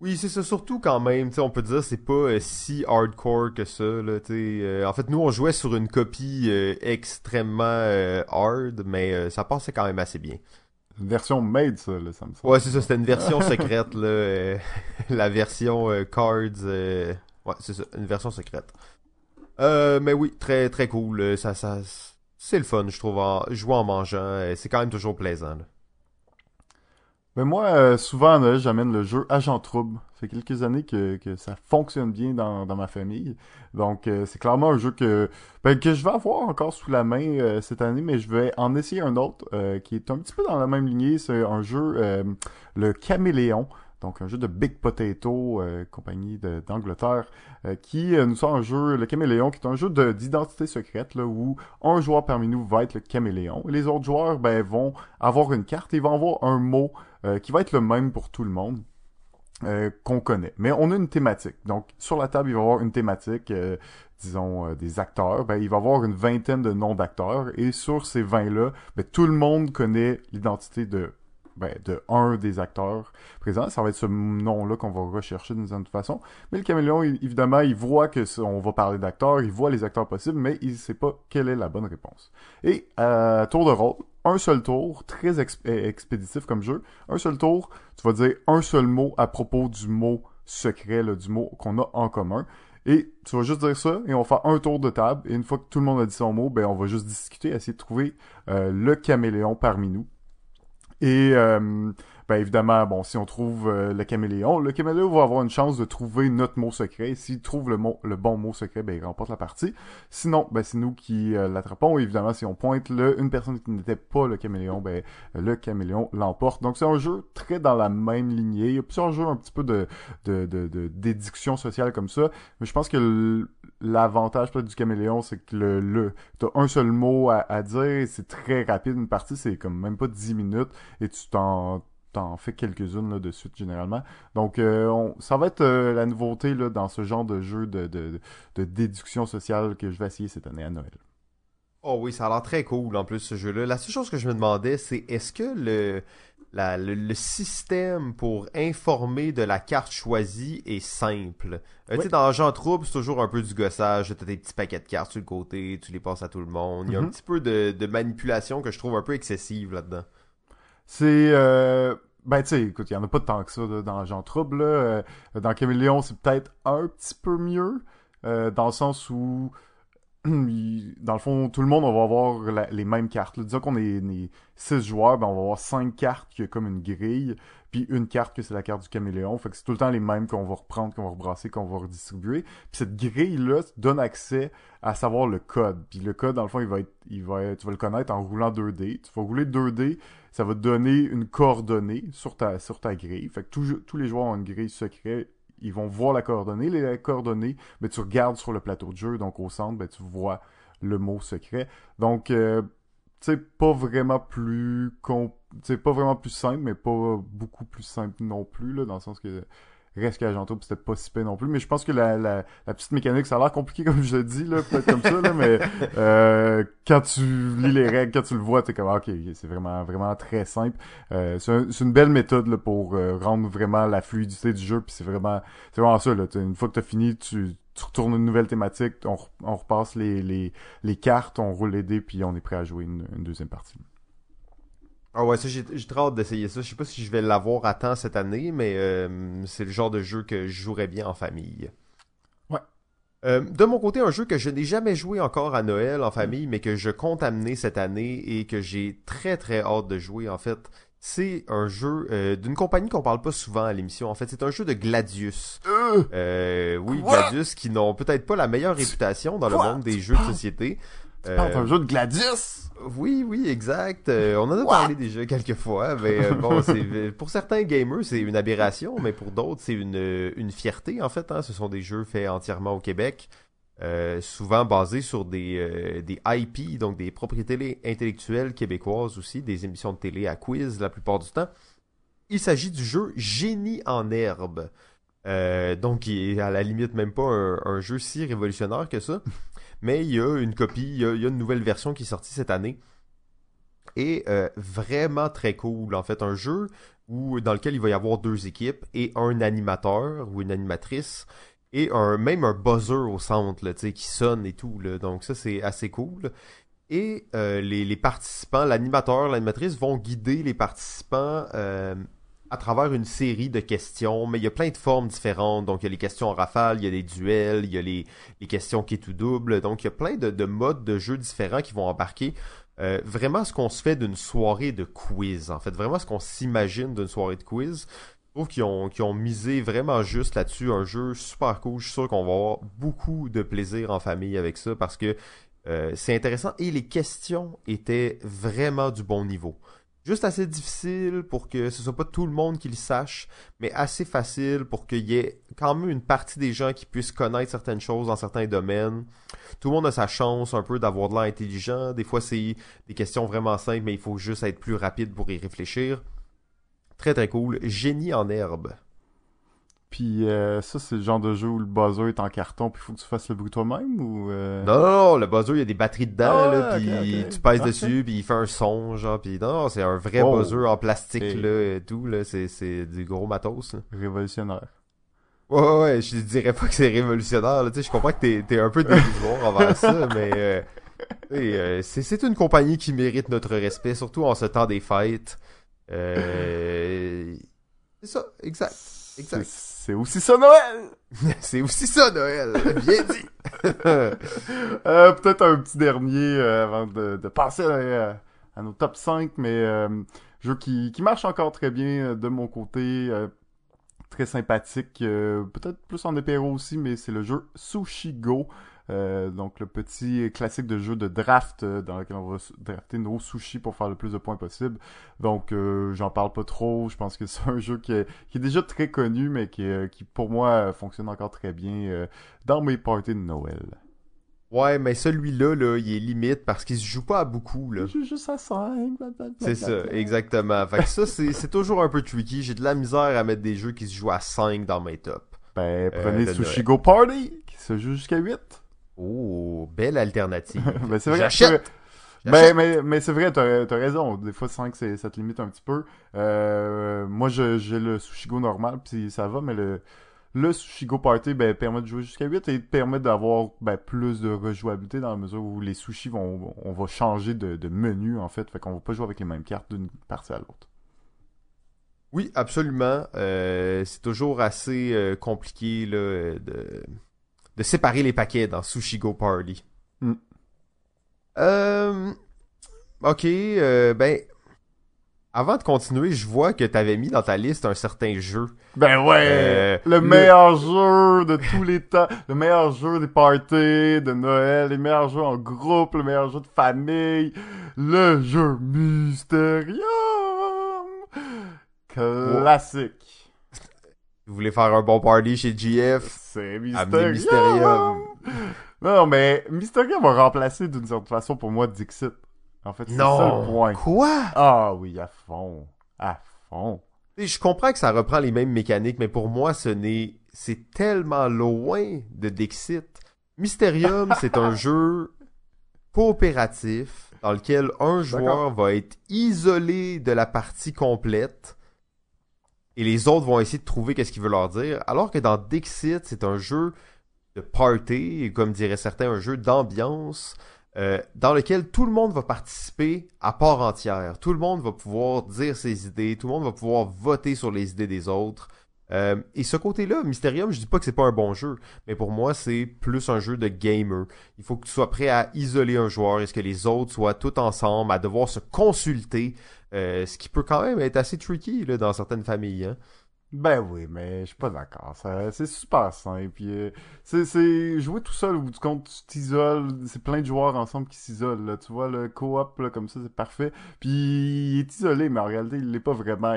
Oui, c'est ça, surtout quand même, on peut dire c'est pas si hardcore que ça, en fait, nous, on jouait sur une copie extrêmement hard, mais ça passait quand même assez bien. Version made, ça, me semble. Ouais, c'est ça, c'était une version secrète, là, euh, la version euh, cards, euh, ouais, c'est ça, une version secrète. Mais oui, très, très cool, ça, ça, c'est le fun, je trouve, en, jouer en mangeant, c'est quand même toujours plaisant, là. Mais moi, euh, souvent, j'amène le jeu Agent Trouble. Ça fait quelques années que, que ça fonctionne bien dans, dans ma famille. Donc, euh, c'est clairement un jeu que, ben, que je vais avoir encore sous la main euh, cette année, mais je vais en essayer un autre euh, qui est un petit peu dans la même lignée. C'est un jeu, euh, le Caméléon. Donc, un jeu de Big Potato, euh, compagnie d'Angleterre, qui nous sort un jeu, le Caméléon, qui est un jeu de- d'identité secrète, là, où un joueur parmi nous va être le Caméléon. Et les autres joueurs, ben, vont avoir une carte et vont avoir un mot euh, qui va être le même pour tout le monde. euh, qu'on connaît. Mais on a une thématique. Donc, sur la table, il va y avoir une thématique, euh, disons, euh, des acteurs. Ben, il va y avoir une vingtaine de noms d'acteurs. Et sur ces 20-là, ben, tout le monde connaît l'identité de ben, de un des acteurs présents. Ça va être ce nom-là qu'on va rechercher d'une certaine façon. Mais le caméléon, évidemment, il voit que on va parler d'acteurs, il voit les acteurs possibles, mais il sait pas quelle est la bonne réponse. Et tour de rôle, un seul tour, très euh, expéditif comme jeu, un seul tour, tu vas dire un seul mot à propos du mot secret, du mot qu'on a en commun. Et tu vas juste dire ça, et on va faire un tour de table, et une fois que tout le monde a dit son mot, ben on va juste discuter, essayer de trouver euh, le caméléon parmi nous. Et euh, ben évidemment, bon, si on trouve euh, le caméléon, le caméléon va avoir une chance de trouver notre mot secret. S'il trouve le, mot, le bon mot secret, ben il remporte la partie. Sinon, ben c'est nous qui euh, l'attrapons. Et évidemment, si on pointe le, une personne qui n'était pas le caméléon, ben le caméléon l'emporte. Donc c'est un jeu très dans la même lignée. Il y a plusieurs jeux un petit peu de de de, sociale comme ça, mais je pense que l'avantage peut-être du caméléon, c'est que le, le t'as un seul mot à, à dire, c'est très rapide une partie, c'est comme même pas 10 minutes et tu t'en t'en fais quelques-unes de suite généralement. Donc euh, ça va être la nouveauté là, dans ce genre de jeu de, de, de déduction sociale que je vais essayer cette année à Noël. Oh oui, ça a l'air très cool en plus ce jeu-là. La seule chose que je me demandais, c'est est-ce que le, le, système pour informer de la carte choisie est simple? Euh, tu sais, dans Jean Trouble, c'est toujours un peu du gossage. T'as des petits paquets de cartes sur le côté, tu les passes à tout le monde. Il y a un mhm. petit peu de, manipulation que je trouve un peu excessive là-dedans. C'est... Euh... Ben, tu sais, écoute, il y en a pas tant que ça dans Jean Trouble. Euh, dans Caméléon, c'est peut-être un petit peu mieux, euh, dans le sens où dans le fond, tout le monde, on va avoir les mêmes cartes. Disons qu'on est, est, six joueurs, ben on va avoir cinq cartes qui est comme une grille, puis une carte que c'est la carte du caméléon. Fait que c'est tout le temps les mêmes qu'on va reprendre, qu'on va rebrasser, qu'on va redistribuer. Puis cette grille-là donne accès à savoir le code. Puis le code, dans le fond, il va être, tu vas le connaître en roulant 2D. Tu vas rouler 2D, ça va te donner une coordonnée sur ta, sur ta grille. Fait que tous les joueurs ont une grille secrète ils vont voir la coordonnée. Les coordonnées, mais tu regardes sur le plateau de jeu, donc au centre, ben, tu vois le mot secret. Donc, euh, tu pas vraiment plus c'est pas vraiment plus simple, mais pas beaucoup plus simple non plus, là, dans le sens que Reste qu'Agento, c'était pas si non plus. Mais je pense que la, la, la, petite mécanique, ça a l'air compliqué comme je le dis, là, peut-être comme ça, là, mais euh, quand tu lis les règles, quand tu le vois, t'es comme ok, c'est vraiment vraiment très simple. Euh, c'est une belle méthode là, pour euh, rendre vraiment la fluidité du jeu, puis c'est vraiment c'est vraiment ça. Là, une fois que t'as fini, tu, tu retournes une nouvelle thématique, on, on repasse les, les, les cartes, on roule les dés, puis on est prêt à jouer une deuxième partie. Ah ouais, ça j'ai très hâte d'essayer ça. Je sais pas si je vais l'avoir à temps cette année, mais euh, c'est le genre de jeu que je jouerais bien en famille. Ouais. Euh, de mon côté, un jeu que je n'ai jamais joué encore à Noël en famille, mais que je compte amener cette année et que j'ai très très hâte de jouer en fait. C'est un jeu euh, d'une compagnie qu'on parle pas souvent à l'émission. En fait, c'est un jeu de Gladius. oui, Gladius qui n'ont peut-être pas la meilleure réputation dans le monde des jeux de société. C'est un jeu de Gladius oui, oui, exact. Euh, on en a parlé déjà quelques fois, mais euh, bon, euh, pour certains gamers c'est une aberration, mais pour d'autres c'est une, une fierté en fait. Hein. Ce sont des jeux faits entièrement au Québec, souvent basés sur des des IP, donc des propriétés intellectuelles québécoises aussi, des émissions de télé à quiz la plupart du temps. Il s'agit du jeu Génie en herbe. donc, qui est à la limite même pas un jeu si révolutionnaire que ça. Mais il y a une copie, il y a, une nouvelle version qui est sortie cette année. Et euh, vraiment très cool. En fait, un jeu où, dans lequel il va y avoir deux équipes et un animateur ou une animatrice et même un buzzer au centre là, qui sonne et tout. Donc ça, c'est assez cool. Et euh, les, les, participants, l'animateur, l'animatrice vont guider les participants euh, à travers une série de questions, mais il y a plein de formes différentes. Donc, il y a les questions en rafale, il y a des duels, il y a les, les questions qui est tout double. Donc, il y a plein de, de modes de jeu différents qui vont embarquer. Euh, vraiment ce qu'on se fait d'une soirée de quiz, en fait. Vraiment ce qu'on s'imagine d'une soirée de quiz. Je trouve qu'ils ont, ont misé vraiment juste là-dessus. Un jeu super cool. Je suis sûr qu'on va avoir beaucoup de plaisir en famille avec ça parce que euh, c'est intéressant et les questions étaient vraiment du bon niveau juste assez difficile pour que ce soit pas tout le monde qui le sache, mais assez facile pour qu'il y ait quand même une partie des gens qui puissent connaître certaines choses dans certains domaines. Tout le monde a sa chance un peu d'avoir de l'air intelligent. Des fois, c'est des questions vraiment simples, mais il faut juste être plus rapide pour y réfléchir. Très très cool. Génie en herbe. Puis euh, ça, c'est le genre de jeu où le buzzer est en carton, puis il faut que tu fasses le bruit toi-même ou euh? Non, non, non, le buzzer, il y a des batteries dedans, là, ah, puis tu pèses dessus, puis il fait un son, genre, puis non, c'est un vrai oh. buzzer en plastique, là, et tout, là, c'est, du gros matos. Révolutionnaire. Ouais, ouais, ouais, je dirais pas que c'est révolutionnaire, là, tu sais, je comprends que t'es, un peu dérisoire envers ça, mais... Euh, euh, c'est, c'est une compagnie qui mérite notre respect, surtout en ce temps des fêtes. Euh... C'est ça, exact. Exact. C'est aussi ça Noël! c'est aussi ça Noël! Bien dit! euh, Peut-être un petit dernier euh, avant de, de passer à, à, nos top 5, mais euh, jeu qui, qui marche encore très bien euh, de mon côté. Euh, très sympathique. Peut-être plus en épéro aussi, mais c'est le jeu Sushi Go. Euh, donc le petit classique de jeu de draft euh, dans lequel on va drafter nos sushis pour faire le plus de points possible. Donc euh, j'en parle pas trop. Je pense que c'est un jeu qui est, qui est, déjà très connu, mais qui, qui pour moi fonctionne encore très bien dans mes parties de Noël. Ouais, mais celui-là, là, il est limite parce qu'il se joue pas à beaucoup, là. Je joue juste à 5. C'est ça, exactement. Fait que ça, c'est toujours un peu tricky. J'ai de la misère à mettre des jeux qui se jouent à 5 dans mes tops. Ben, prenez Sushi Go Party, qui se joue jusqu'à 8. Oh, belle alternative. ben, c'est vrai. J'achète! Mais, J'achète. mais, mais c'est vrai, t'as as raison. Des fois, 5, c'est- ça te limite un petit peu. Euh, moi, je- j'ai le Sushigo normal, puis ça va, mais le, le Sushigo Party ben, permet de jouer jusqu'à 8 et permet d'avoir ben, plus de rejouabilité dans la mesure où les sushis vont. On va changer de, de menu, en fait. Fait qu'on va pas jouer avec les mêmes cartes d'une partie à l'autre. Oui, absolument. Euh, c'est toujours assez euh, compliqué là, de, de séparer les paquets dans Sushi Go Party. Mm. Euh, ok, euh, ben, avant de continuer, je vois que t'avais mis dans ta liste un certain jeu. Ben ouais! Euh, le meilleur jeu de tous les temps, le meilleur jeu des parties de Noël, les meilleurs jeux en groupe, le meilleur jeu de famille, le jeu Mysterium! Classique. Vous voulez faire un bon party chez GF? C'est Mysterium! Mysterium. Non, mais Mysterium va remplacer d'une certaine façon pour moi Dixit. En fait, c'est ça le Non! point. Quoi? Ah oui, à fond. À fond. Sais, Je comprends que ça reprend les mêmes mécaniques, mais pour moi, ce n'est, c'est tellement loin de Dixit. Mysterium, c'est un jeu coopératif dans lequel un joueur va être isolé de la partie complète et les autres vont essayer de trouver qu'est-ce qu'il veut leur dire. Alors que dans Dixit, c'est un jeu de party, comme diraient certains, un jeu d'ambiance euh, dans lequel tout le monde va participer à part entière. Tout le monde va pouvoir dire ses idées, tout le monde va pouvoir voter sur les idées des autres. Euh, et ce côté-là, Mysterium, je dis pas que c'est pas un bon jeu, mais pour moi, c'est plus un jeu de gamer. Il faut que tu sois prêt à isoler un joueur et ce que les autres soient tous ensemble, à devoir se consulter, euh, ce qui peut quand même être assez tricky là, dans certaines familles. Hein. Ben oui, mais je suis pas d'accord. C'est super simple. Puis, euh, c'est, jouer tout seul au bout du compte, tu t'isoles. C'est plein de joueurs ensemble qui s'isolent. Tu vois, le co-op comme ça, c'est parfait. Puis il est isolé, mais en réalité, il l'est pas vraiment.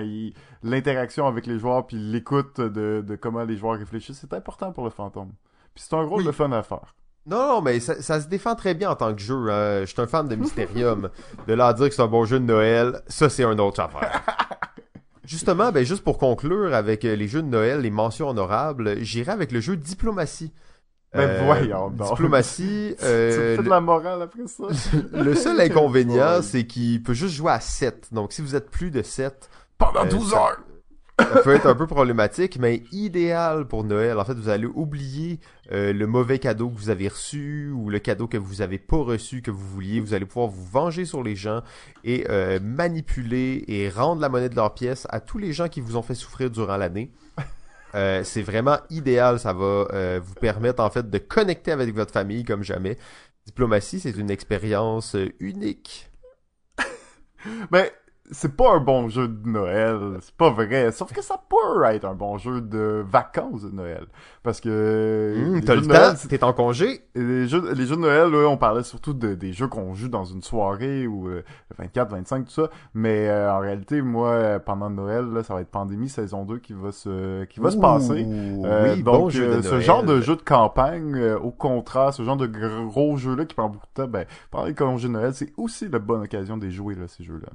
L'interaction avec les joueurs, puis l'écoute de, de comment les joueurs réfléchissent, c'est important pour le fantôme. Puis c'est un rôle Oui. de fun à faire. Non, non, mais ça, ça se défend très bien en tant que jeu. hein. Je suis un fan de Mysterium. de là à dire que c'est un bon jeu de Noël, ça c'est un autre affaire. Justement, ben juste pour conclure avec euh, les jeux de Noël, les mentions honorables, j'irai avec le jeu Diplomatie. Ben voyons donc. Diplomatie, euh, de la morale après ça? le seul inconvénient, c'est qu'il peut juste jouer à 7. Donc si vous êtes plus de 7, Pendant Euh, 12 ça- heures! Ça peut être un peu problématique, mais idéal pour Noël. En fait, vous allez oublier euh, le mauvais cadeau que vous avez reçu ou le cadeau que vous avez pas reçu que vous vouliez. Vous allez pouvoir vous venger sur les gens et euh, manipuler et rendre la monnaie de leur pièce à tous les gens qui vous ont fait souffrir durant l'année. Euh, c'est vraiment idéal. Ça va euh, vous permettre en fait de connecter avec votre famille comme jamais. Diplomatie, c'est une expérience euh, unique. Ben, c'est pas un bon jeu de Noël, c'est pas vrai. Sauf que ça peut être un bon jeu de vacances de Noël. Parce que... Les T'as jeux le de Noël, temps, t'es en congé. Les jeux, les jeux de Noël, là, on parlait surtout de, des jeux qu'on joue dans une soirée ou euh, le 24, 25, tout ça. Mais euh, en réalité, moi, euh, pendant Noël, là, ça va être Pandémie saison 2 qui va se, qui va se passer. Euh, oui, donc, bon jeu euh, de ce Noël. genre de jeu de campagne, euh, au contraire, ce genre de gros jeu-là qui prend beaucoup de temps, ben, pendant les congés de Noël, c'est aussi la bonne occasion de jouer, là, ces jeux-là.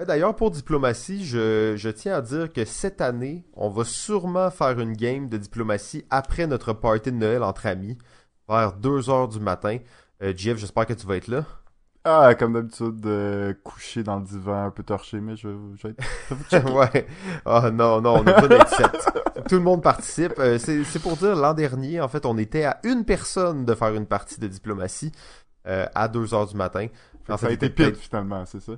Mais D'ailleurs, pour diplomatie, je, je tiens à dire que cette année, on va sûrement faire une game de diplomatie après notre party de Noël entre amis, vers 2 heures du matin. Euh, Jeff, j'espère que tu vas être là. Ah, comme d'habitude, euh, couché dans le divan, un peu torché, mais je, je vais être... ouais. Oh non, non, on d'être sept. Tout le monde participe. Euh, c'est c'est pour dire, l'an dernier, en fait, on était à une personne de faire une partie de diplomatie euh, à 2 heures du matin. En ça a été pire, finalement, c'est ça?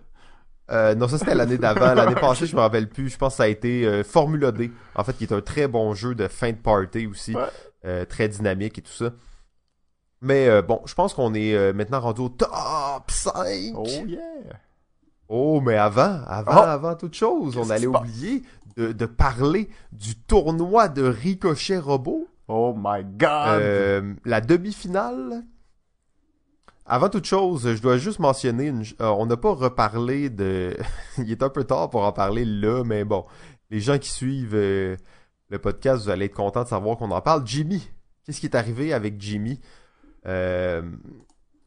Euh, non, ça c'était l'année d'avant. L'année passée, je me rappelle plus. Je pense que ça a été euh, Formula D. En fait, qui est un très bon jeu de fin de party aussi. Ouais. Euh, très dynamique et tout ça. Mais bon, je pense qu'on est maintenant rendu au top 5. Oh yeah! Oh, mais avant, avant, Oh. avant toute chose, on allait oublier de, de parler du tournoi de Ricochet Robot. Oh my god! La demi-finale. Avant toute chose, je dois juste mentionner, euh, on n'a pas reparlé de... Il est un peu tard pour en parler là, mais bon, les gens qui suivent euh, le podcast, vous allez être contents de savoir qu'on en parle. Jimmy, qu'est-ce qui est arrivé avec Jimmy? Euh,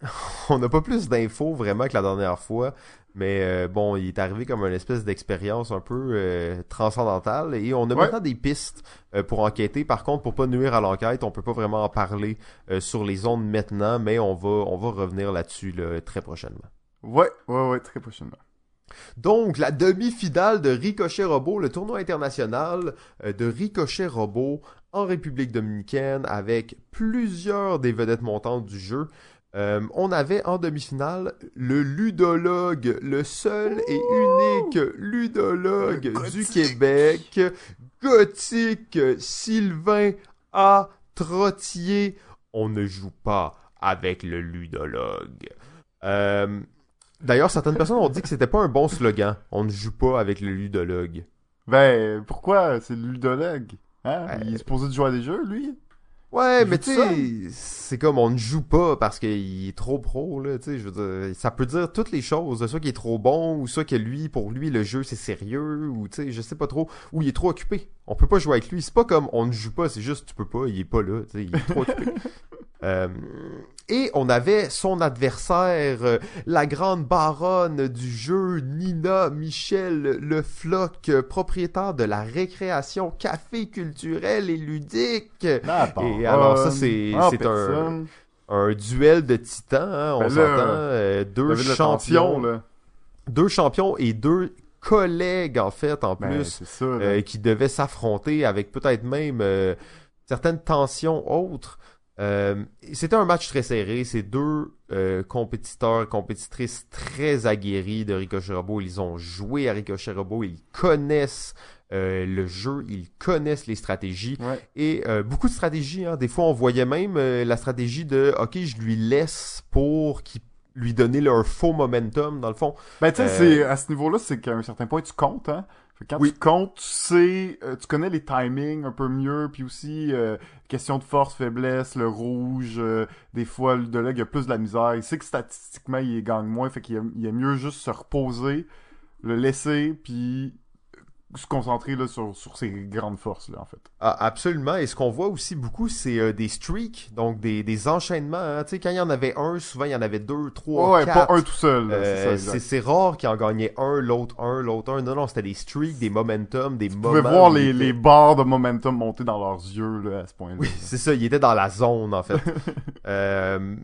on n'a pas plus d'infos vraiment que la dernière fois, mais euh, bon, il est arrivé comme une espèce d'expérience un peu euh, transcendantale et on a Ouais. maintenant des pistes euh, pour enquêter. Par contre, pour pas nuire à l'enquête, on peut pas vraiment en parler sur les ondes maintenant, mais on va on va revenir là-dessus là, très prochainement. Ouais, ouais, ouais, très prochainement. Donc, la demi-finale de Ricochet Robot, le tournoi international de Ricochet Robot en République dominicaine avec plusieurs des vedettes montantes du jeu. Euh, on avait en demi-finale le ludologue, le seul et unique ludologue du. Québec, Gothique Sylvain A. Trottier. On ne joue pas avec le ludologue. Euh, D'ailleurs, certaines personnes ont dit que c'était pas un bon slogan. On ne joue pas avec le ludologue. Ben, pourquoi? C'est le ludologue. Hein? Ouais. Il est supposé de jouer à des jeux, lui? Ouais, mais tu sais, c'est comme on ne joue pas parce qu'il est trop pro, là, tu sais, je veux dire, ça peut dire toutes les choses, soit qu'il est trop bon, ou soit que lui, pour lui, le jeu c'est sérieux, ou tu sais, je sais pas trop, ou il est trop occupé. On peut pas jouer avec lui, c'est pas comme on ne joue pas, c'est juste tu peux pas, il est pas là, il est trop occupé. Euh, et on avait son adversaire, euh, la grande baronne du jeu, Nina Michel Le Floc, euh, propriétaire de la récréation café culturel et ludique. Ah. Et alors, ça, c'est- Ah, c'est un- duel de titans, hein, on Ben s'entend. deux champions, là. deux champions et deux collègues en fait en Ben, plus ça, euh, qui devaient s'affronter avec peut-être même euh, certaines tensions autres. Euh, C'était un match très serré. C'est deux euh, compétiteurs compétitrices très aguerris de Ricochet Robot. Ils ont joué à Ricochet Robot. Ils connaissent euh, le jeu. Ils connaissent les stratégies. Ouais. Et euh, beaucoup de stratégies. Hein. Des fois, on voyait même euh, la stratégie de « Ok, je lui laisse pour qu'il lui donner leur faux momentum, dans le fond. Ben, tu sais, Euh, c'est, à ce niveau-là, c'est qu'à un certain point, tu comptes, hein. Quand Oui. tu comptes, tu sais, euh, tu connais les timings un peu mieux, puis aussi, euh, question de force, faiblesse, le rouge, euh, des fois, le de il y a plus de la misère. Il sait que statistiquement, il gagne moins, fait qu'il aime, il aime mieux juste se reposer, le laisser, puis se concentrer, là, sur, sur ses grandes forces, là, en fait. Ah, absolument. Et ce qu'on voit aussi beaucoup, c'est euh, des streaks, donc des, des enchaînements. hein. Tu sais, quand il y en avait un, souvent il y en avait deux, trois, Ouais, quatre. pas un tout seul, Euh, c'est rare qu'il en gagnait un, l'autre un, l'autre un. Non, non, c'était des streaks, des momentum, des Tu moments. pouvais voir les, les barres de momentum monter dans leurs yeux, là, à ce point-là. Oui, c'est ça, il était dans la zone, en fait. Euh,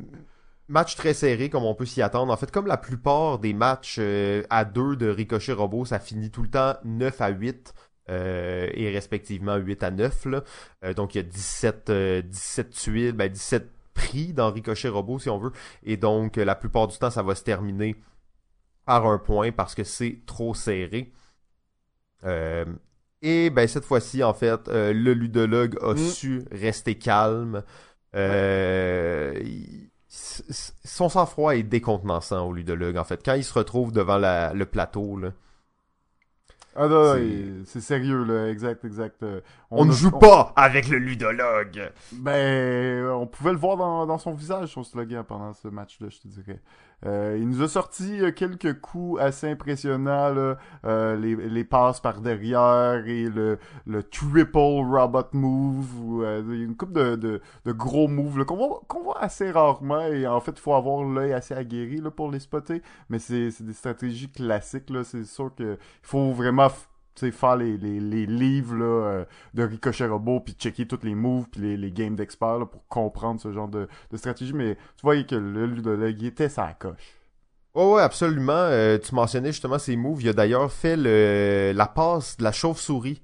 match très serré, comme on peut s'y attendre. En fait, comme la plupart des matchs euh, à deux de Ricochet Robot, ça finit tout le temps 9 à 8. euh, et respectivement 8 à 9. Là. Euh, donc il y a 17, euh, 17 tuiles, ben 17 prix dans Ricochet Robot si on veut. Et donc la plupart du temps ça va se terminer par un point parce que c'est trop serré. Et ben cette fois-ci, en fait, le ludologue a Mm. su rester calme. Euh, il- son sang-froid est décontenançant au ludologue, en fait. Quand il se retrouve devant la- le plateau, là, Ah non, C'est- sérieux, là, exact, exact. euh, on, ne joue on- pas avec le ludologue. Ben, on pouvait le voir dans, dans son visage, son slogan, pendant ce match-là, je te dirais. Euh, il nous a sorti euh, quelques coups assez impressionnants, là, euh, les, les passes par derrière et le, le triple robot move, euh, une coupe de, de, de gros moves qu'on voit, qu'on voit assez rarement, et en fait, il faut avoir l'œil assez aguerri là, pour les spotter, mais c'est des stratégies classiques, c'est sûr que il faut vraiment sais, faire les, les, les livres là, euh, de Ricochet Robot, puis checker tous les moves, puis les, les games d'experts pour comprendre ce genre de, de stratégie. Mais tu voyais que le ludologue, il était sa coche. Ouais, ouais, absolument. Euh, tu mentionnais justement ces moves. Il a d'ailleurs fait le, la passe de la chauve-souris.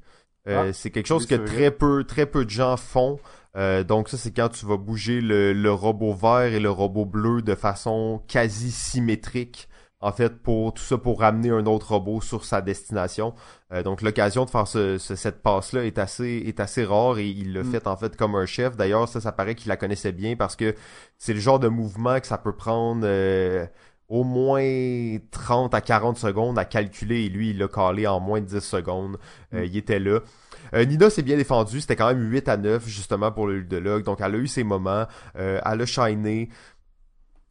Euh, Ah, c'est quelque chose que très peu, très peu de gens font. Euh, donc ça, c'est quand tu vas bouger le, le robot vert et le robot bleu de façon quasi symétrique. En fait, pour tout ça pour ramener un autre robot sur sa destination. Euh, donc l'occasion de faire ce, ce- cette passe-là est assez est assez rare et il l'a Mm. fait en fait comme un chef. D'ailleurs, ça, ça paraît qu'il la connaissait bien parce que c'est le genre de mouvement que ça peut prendre euh, au moins 30 à 40 secondes à calculer et lui, il l'a calé en moins de 10 secondes. Euh, Mm. Il était là. Euh, Nina s'est bien défendue, c'était quand même 8 à 9 justement pour le ludologue, donc elle a eu ses moments, euh, elle a shiné.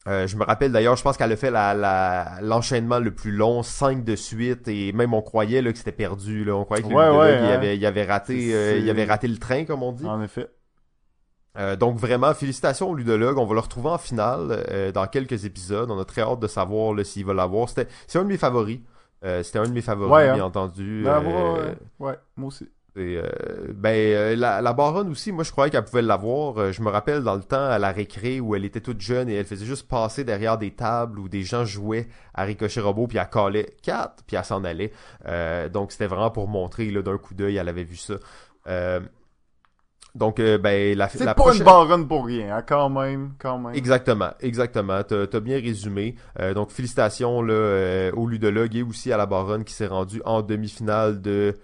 Euh, je me rappelle d'ailleurs, je pense qu'elle a fait la, la- l'enchaînement le plus long, 5 de suite, et même on croyait là, que c'était perdu. Là. On croyait que Ouais, ludologue, ouais, il, hein. avait, il, avait raté, euh, il avait raté le train, comme on dit. En effet. Euh, donc vraiment, félicitations au ludologue. On va le retrouver en finale dans quelques épisodes. On a très hâte de savoir s'il va l'avoir. C'est un de mes favoris. C'était un de mes favoris, Ouais, hein. bien entendu. Ben, moi, ouais, moi aussi. Et, euh, ben, euh, la, la baronne aussi, moi je croyais qu'elle pouvait l'avoir. Euh, je me rappelle dans le temps à la récré où elle était toute jeune et elle faisait juste passer derrière des tables où des gens jouaient à Ricochet Robot puis elle collait 4 puis elle s'en allait. Euh, donc c'était vraiment pour montrer là d'un coup d'œil, elle avait vu ça. Euh, donc euh, ben la, C'est la pas prochaine... une baronne pour rien, hein, quand même, quand même. Exactement, exactement. T'as as bien résumé. Euh, donc félicitations là, euh, au ludologue et aussi à la baronne qui s'est rendue en demi-finale de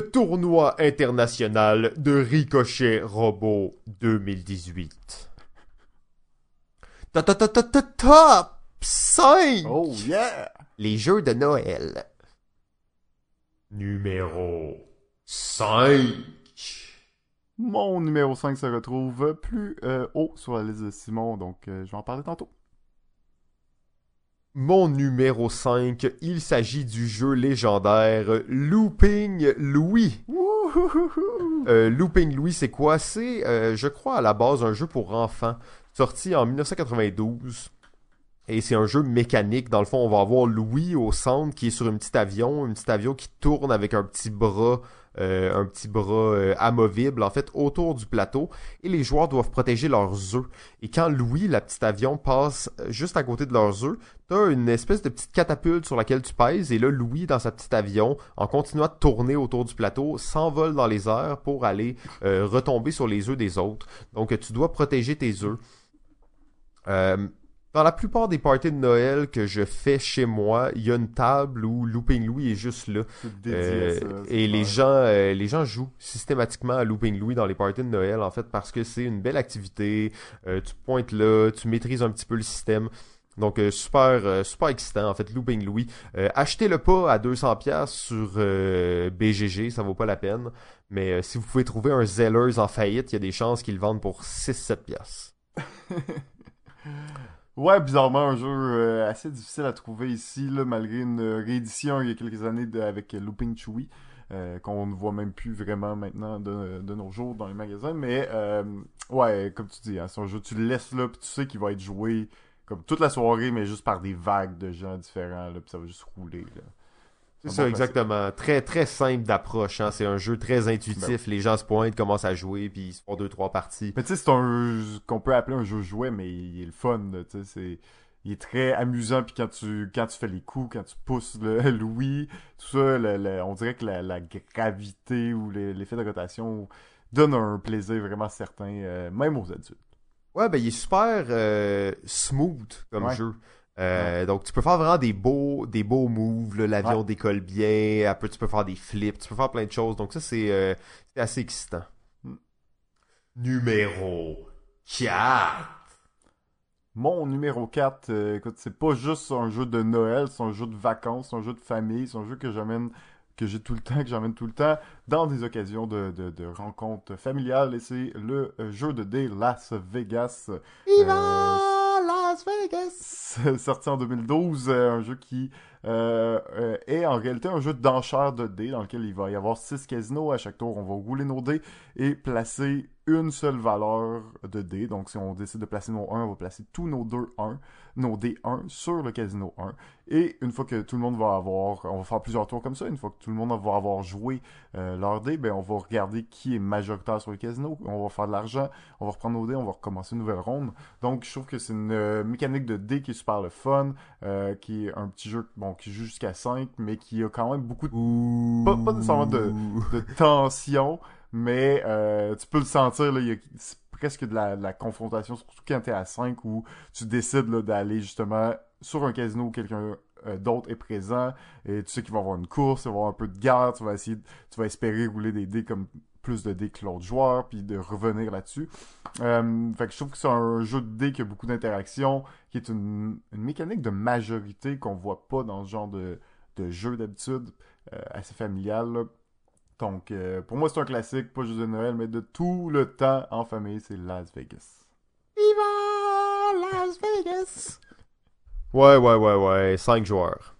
tournoi international de Ricochet Robot 2018. Ta ta ta ta ta top 5 Oh yeah! Les jeux de Noël. Numéro 5 Mon numéro 5 se retrouve plus euh, haut sur la liste de Simon, donc euh, je vais en parler tantôt. Mon numéro 5, il s'agit du jeu légendaire Looping Louis. Euh, Looping Louis, c'est quoi? C'est, euh, je crois, à la base un jeu pour enfants, sorti en 1992. Et c'est un jeu mécanique. Dans le fond, on va avoir Louis au centre qui est sur un petit avion, un petit avion qui tourne avec un petit bras, euh, un petit bras euh, amovible en fait autour du plateau. Et les joueurs doivent protéger leurs œufs. Et quand Louis, la petite avion, passe euh, juste à côté de leurs œufs, t'as une espèce de petite catapulte sur laquelle tu pèses. Et là, Louis, dans sa petite avion, en continuant de tourner autour du plateau, s'envole dans les airs pour aller retomber sur les œufs des autres. Donc, tu dois protéger tes œufs. Dans la plupart des parties de Noël que je fais chez moi, il y a une table où Looping Louis est juste là. Euh, ça. et les gens, euh, les gens jouent systématiquement à Looping Louis dans les parties de Noël, en fait, parce que c'est une belle activité. Euh, tu pointes là, tu maîtrises un petit peu le système. Donc super, super excitant en fait, Looping Louis. Achetez-le pas à 200 pièces sur BGG, ça vaut pas la peine. Mais si vous pouvez trouver un Zellers en faillite, il y a des chances qu'ils le vendent pour 6-7 pièces. Ouais, bizarrement, un jeu euh, assez difficile à trouver ici, là, malgré une réédition il y a quelques années avec Looping Chewy, euh, qu'on ne voit même plus vraiment maintenant de, de nos jours dans les magasins. Mais euh, ouais, comme tu dis, hein, c'est un jeu, tu le laisses là, puis tu sais qu'il va être joué comme toute la soirée, mais juste par des vagues de gens différents, puis ça va juste rouler. Là. C'est ça, exactement. Très, très simple d'approche. Hein. C'est un jeu très intuitif. Les gens se pointent, commencent à jouer, puis ils se font deux, trois parties. Mais tu sais, c'est un jeu qu'on peut appeler un jeu jouet, mais il est le fun, là, tu sais, c'est... Il est très amusant, puis quand tu, quand tu fais les coups, quand tu pousses le Louis, tout ça, le- le- on dirait que la, la gravité ou le- l'effet de rotation donne un plaisir vraiment certain, euh, même aux adultes. Ouais, ben il est super euh, smooth comme Ouais. jeu. Euh, Donc tu peux faire vraiment des beaux, des beaux moves. L'avion Ouais. décolle bien. Après tu peux faire des flips. Tu peux faire plein de choses. Donc ça c'est euh, assez excitant. Hmm. Numéro 4. Mon numéro 4, euh, écoute, c'est pas juste un jeu de Noël, c'est un jeu de vacances, c'est un jeu de famille, c'est un jeu que j'amène, que j'ai tout le temps, que j'amène tout le temps dans des occasions de, de, de rencontres familiales, et c'est le jeu de dés Las Vegas. Viva Las Vegas. sorti en 2012, euh, un jeu qui euh, euh, est en réalité un jeu d'enchères de dés dans lequel il va y avoir six casinos. À chaque tour, on va rouler nos dés et placer une seule valeur de dés. Donc, si on décide de placer nos 1, on va placer tous nos 2 1, nos dés 1 sur le casino 1. Et une fois que tout le monde va avoir, on va faire plusieurs tours comme ça, une fois que tout le monde va avoir joué euh, leur dés, ben on va regarder qui est majoritaire sur le casino, on va faire de l'argent, on va reprendre nos dés, on va recommencer une nouvelle ronde. Donc je trouve que c'est une euh, mécanique de dés qui est super le fun, euh, qui est un petit jeu bon qui joue jusqu'à 5, mais qui a quand même beaucoup de, Pas- pas nécessairement de- de tension, mais euh, tu peux le sentir, là, il y a presque de la, confrontation, surtout quand t'es à 5 où tu décides d'aller justement sur un casino où quelqu'un euh, d'autre est présent et tu sais qu'il va y avoir une course, il va y avoir un peu de guerre, tu vas essayer, tu vas espérer rouler des dés comme plus de dés que l'autre joueur, puis de revenir là-dessus. Euh, fait que je trouve que c'est un jeu de dés qui a beaucoup d'interactions, qui est une, une mécanique de majorité qu'on voit pas dans ce genre de, de jeu d'habitude, assez familial. Donc, euh, pour moi, c'est un classique, pas juste de Noël, mais de tout le temps en famille, c'est Las Vegas. Viva Las Vegas. Ouais, ouais, ouais, ouais. Cinq joueurs.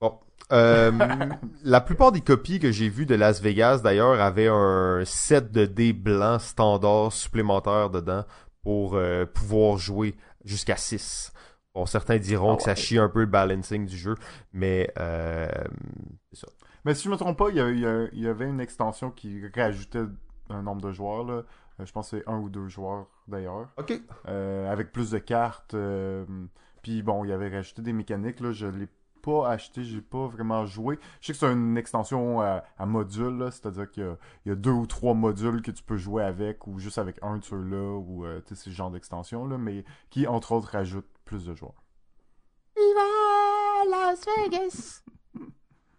Bon. Euh, la plupart des copies que j'ai vues de Las Vegas, d'ailleurs, avaient un set de dés blancs standard supplémentaire dedans pour euh, pouvoir jouer jusqu'à 6. Bon, certains diront Ah que ça ouais. chie un peu le balancing du jeu, mais euh, c'est ça. Mais si je me trompe pas, il y, a- il y a- il y avait une extension qui rajoutait un nombre de joueurs. Là. Euh, Je pense que c'est un ou deux joueurs d'ailleurs. Ok. Euh, avec plus de cartes. euh, Puis bon, il y avait rajouté des mécaniques. Là. Je l'ai pas acheté, j'ai pas vraiment joué. Je sais que c'est une extension à, à modules, là, c'est-à-dire qu'il y y a deux ou trois modules que tu peux jouer avec, ou juste avec un de ceux-là, ou euh, tu sais, ce genre d'extension, mais qui, entre autres, rajoute plus de joueurs. Viva Las Vegas!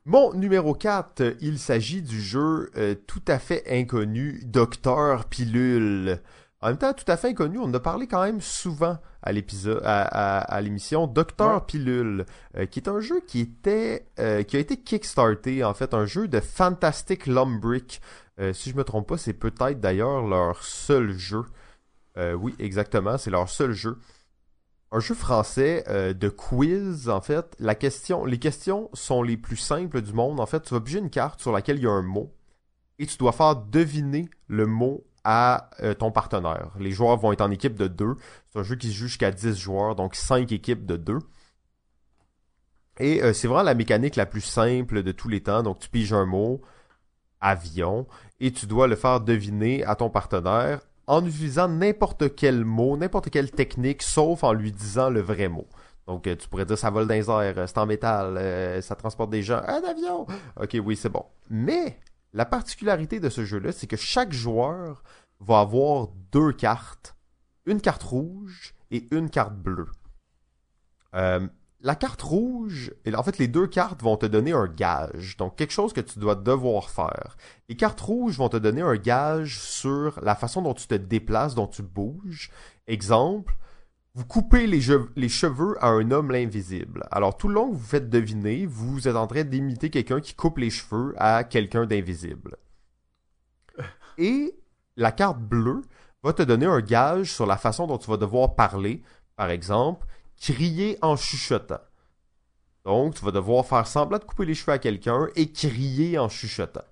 Mon numéro 4, il s'agit du jeu euh, tout à fait inconnu, Docteur Pilule. En même temps, tout à fait inconnu, on en a parlé quand même souvent à l'épisode, à, à- à l'émission Docteur Ouais. Pilule, euh, qui est un jeu qui était, euh, qui a été kickstarté, en fait, un jeu de Fantastic Lumbrick. Euh, si je me trompe pas, c'est peut-être d'ailleurs leur seul jeu. Euh, oui, exactement, c'est leur seul jeu un jeu français euh, de quiz en fait. La question, les questions sont les plus simples du monde. En fait, tu vas piger une carte sur laquelle il y a un mot et tu dois faire deviner le mot à euh, ton partenaire. Les joueurs vont être en équipe de deux. C'est un jeu qui se joue jusqu'à 10 joueurs, donc 5 équipes de deux. Et euh, c'est vraiment la mécanique la plus simple de tous les temps. Donc tu piges un mot, avion, et tu dois le faire deviner à ton partenaire en utilisant n'importe quel mot, n'importe quelle technique, sauf en lui disant le vrai mot. Donc, euh, tu pourrais dire ça vole dans les euh, c'est en métal, euh, ça transporte des gens, un avion. Ok, oui, c'est bon. Mais la particularité de ce jeu-là, c'est que chaque joueur va avoir deux cartes, une carte rouge et une carte bleue. La carte rouge, en fait, les deux cartes vont te donner un gage, donc quelque chose que tu dois devoir faire. Les cartes rouges vont te donner un gage sur la façon dont tu te déplaces, dont tu bouges. Exemple, vous coupez les, les cheveux à un homme invisible. Alors tout le long que vous faites deviner, vous êtes en train d'imiter quelqu'un qui coupe les cheveux à quelqu'un d'invisible. Et la carte bleue va te donner un gage sur la façon dont tu vas devoir parler. Par exemple, crier en chuchotant. Donc, tu vas devoir faire semblant de couper les cheveux à quelqu'un et crier en chuchotant.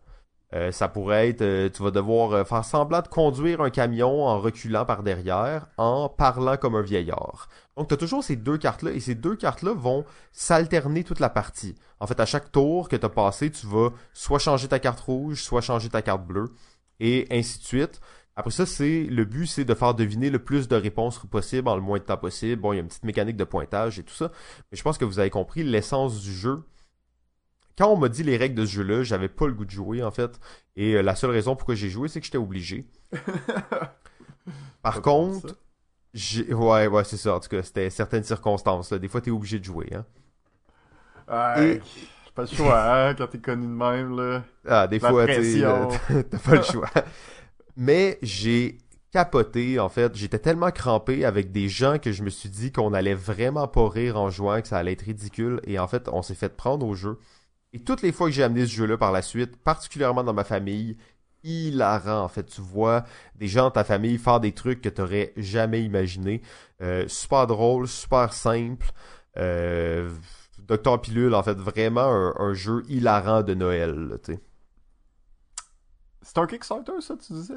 Euh, ça pourrait être, euh, tu vas devoir euh, faire semblant de conduire un camion en reculant par derrière, en parlant comme un vieillard. Donc, tu as toujours ces deux cartes-là, et ces deux cartes-là vont s'alterner toute la partie. En fait, à chaque tour que tu as passé, tu vas soit changer ta carte rouge, soit changer ta carte bleue, et ainsi de suite. Après ça, c'est le but, c'est de faire deviner le plus de réponses possible en le moins de temps possible. Bon, il y a une petite mécanique de pointage et tout ça, mais je pense que vous avez compris l'essence du jeu. Quand on m'a dit les règles de ce jeu-là, j'avais pas le goût de jouer en fait, et euh, la seule raison pourquoi j'ai joué, c'est que j'étais obligé. Par contre, ouais, ouais, c'est ça. En tout cas, c'était certaines circonstances. Là. Des fois, t'es obligé de jouer. Hein. Ouais, Et- Pas le choix, hein, quand t'es connu de même, là. Ah, des La fois, t'as pas le choix. Mais j'ai capoté, en fait. J'étais tellement crampé avec des gens que je me suis dit qu'on allait vraiment pas rire en jouant, que ça allait être ridicule. Et en fait, on s'est fait prendre au jeu. Et toutes les fois que j'ai amené ce jeu-là par la suite, particulièrement dans ma famille, hilarant, en fait. Tu vois des gens dans ta famille faire des trucs que t'aurais jamais imaginé. Euh, super drôle, super simple. Euh, Docteur Pilule, en fait, vraiment un, jeu hilarant de Noël. C'est un Kickstarter, ça, tu disais?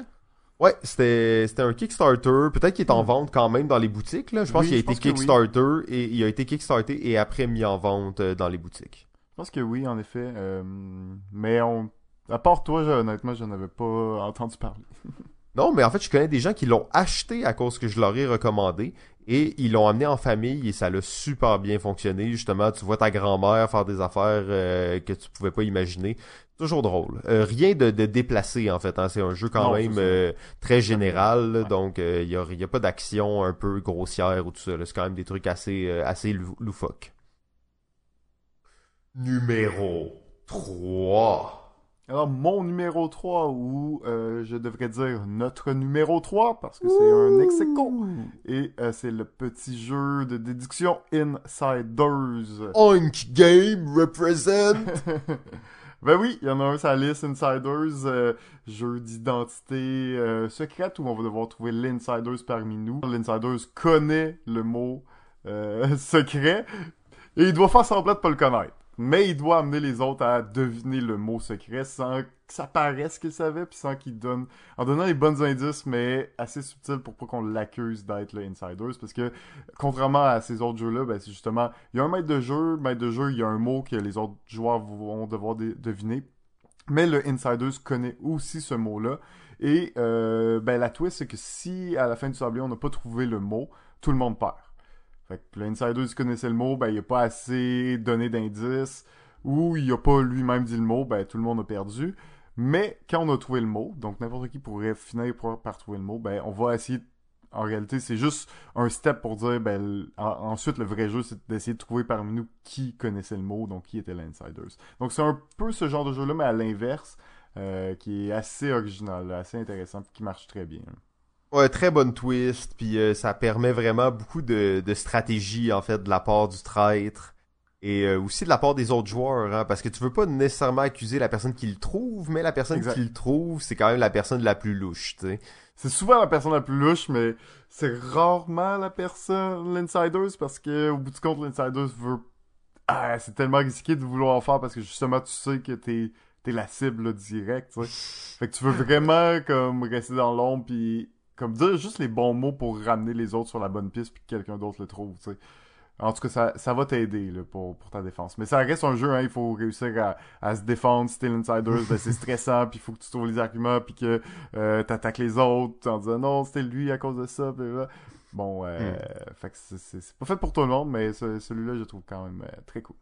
Ouais, c'était c'était un Kickstarter. Peut-être qu'il est en vente quand même dans les boutiques. Là. Je pense Oui, qu'il a été oui. Kickstarter et il a été Kickstarté et après mis en vente euh, dans les boutiques. Je pense que oui, en effet. euh, mais on... à part toi, je- honnêtement, je n'avais pas entendu parler. Non, mais en fait, je connais des gens qui l'ont acheté à cause que je leur ai recommandé et ils l'ont amené en famille et ça l'a super bien fonctionné. Justement, tu vois ta grand-mère faire des affaires euh, que tu pouvais pas imaginer. Toujours drôle. Euh, rien de, de déplacé en fait. hein. C'est un jeu quand Non, même euh, très général, là. Ouais. donc il y, a, y a pas d'action un peu grossière ou tout ça. C'est quand même des trucs assez assez lou- loufoques. Numéro 3. Alors, mon numéro 3, ou euh, je devrais dire notre numéro 3, parce que c'est un ex. Et euh, c'est le petit jeu de déduction Insiders. Oink Game represent. ben oui, il y en a un sur la liste Insiders, euh, jeu d'identité euh, secrète où on va devoir trouver l'Insiders parmi nous. L'Insiders connaît le mot euh, secret et il doit faire semblant de pas le connaître. Mais il doit amener les autres à deviner le mot secret sans que ça paraisse qu'il savait, puis sans qu'il donne... En donnant les bons indices, mais assez subtil pour pas qu'on l'accuse d'être le Insiders, parce que, contrairement à ces autres jeux-là, ben, c'est justement... Il y a un maître de jeu, maître de jeu, il y a un mot que les autres joueurs vont devoir deviner, mais le Insiders connaît aussi ce mot-là, et euh, ben, la twist, c'est que si, à la fin du sablier, on n'a pas trouvé le mot, tout le monde perd. Fait que l'insider qui connaissait le mot, ben il a pas assez donné d'indices, ou il a pas lui-même dit le mot, ben tout le monde a perdu. Mais quand on a trouvé le mot, donc n'importe qui pourrait finir par trouver le mot, ben on va essayer en réalité, c'est juste un step pour dire, ben, ensuite, le vrai jeu, c'est d'essayer de trouver parmi nous qui connaissait le mot, donc qui était l'insiders. Donc, c'est un peu ce genre de jeu-là, mais à l'inverse, euh, qui est assez original, assez intéressant, qui marche très bien. Ouais, très bonne twist, puis euh, ça permet vraiment beaucoup de, de stratégie en fait de la part du traître et euh, aussi de la part des autres joueurs, hein, parce que tu veux pas nécessairement accuser la personne qui le trouve, mais la personne qui le trouve, c'est quand même la personne la plus louche, tu sais. C'est souvent la personne la plus louche, mais c'est rarement la personne l'insiders parce que au bout du compte l'insiders veut ah, c'est tellement risqué de vouloir en faire parce que justement tu sais que t'es t'es la cible directe, tu sais. Fait que tu veux vraiment comme rester dans l'ombre puis comme dire juste les bons mots pour ramener les autres sur la bonne piste puis que quelqu'un d'autre le trouve, tu sais. En tout cas, ça, ça va t'aider pour, pour ta défense. Mais ça reste un jeu, hein, il faut réussir à, à se défendre. Si t'es l'insider, ben, c'est stressant, puis il faut que tu trouves les arguments, puis que euh, t'attaques les autres en disant non, c'était lui à cause de ça. Bon, euh, hmm. fait que c'est pas fait pour tout le monde, mais celui-là, je trouve quand même euh, très cool.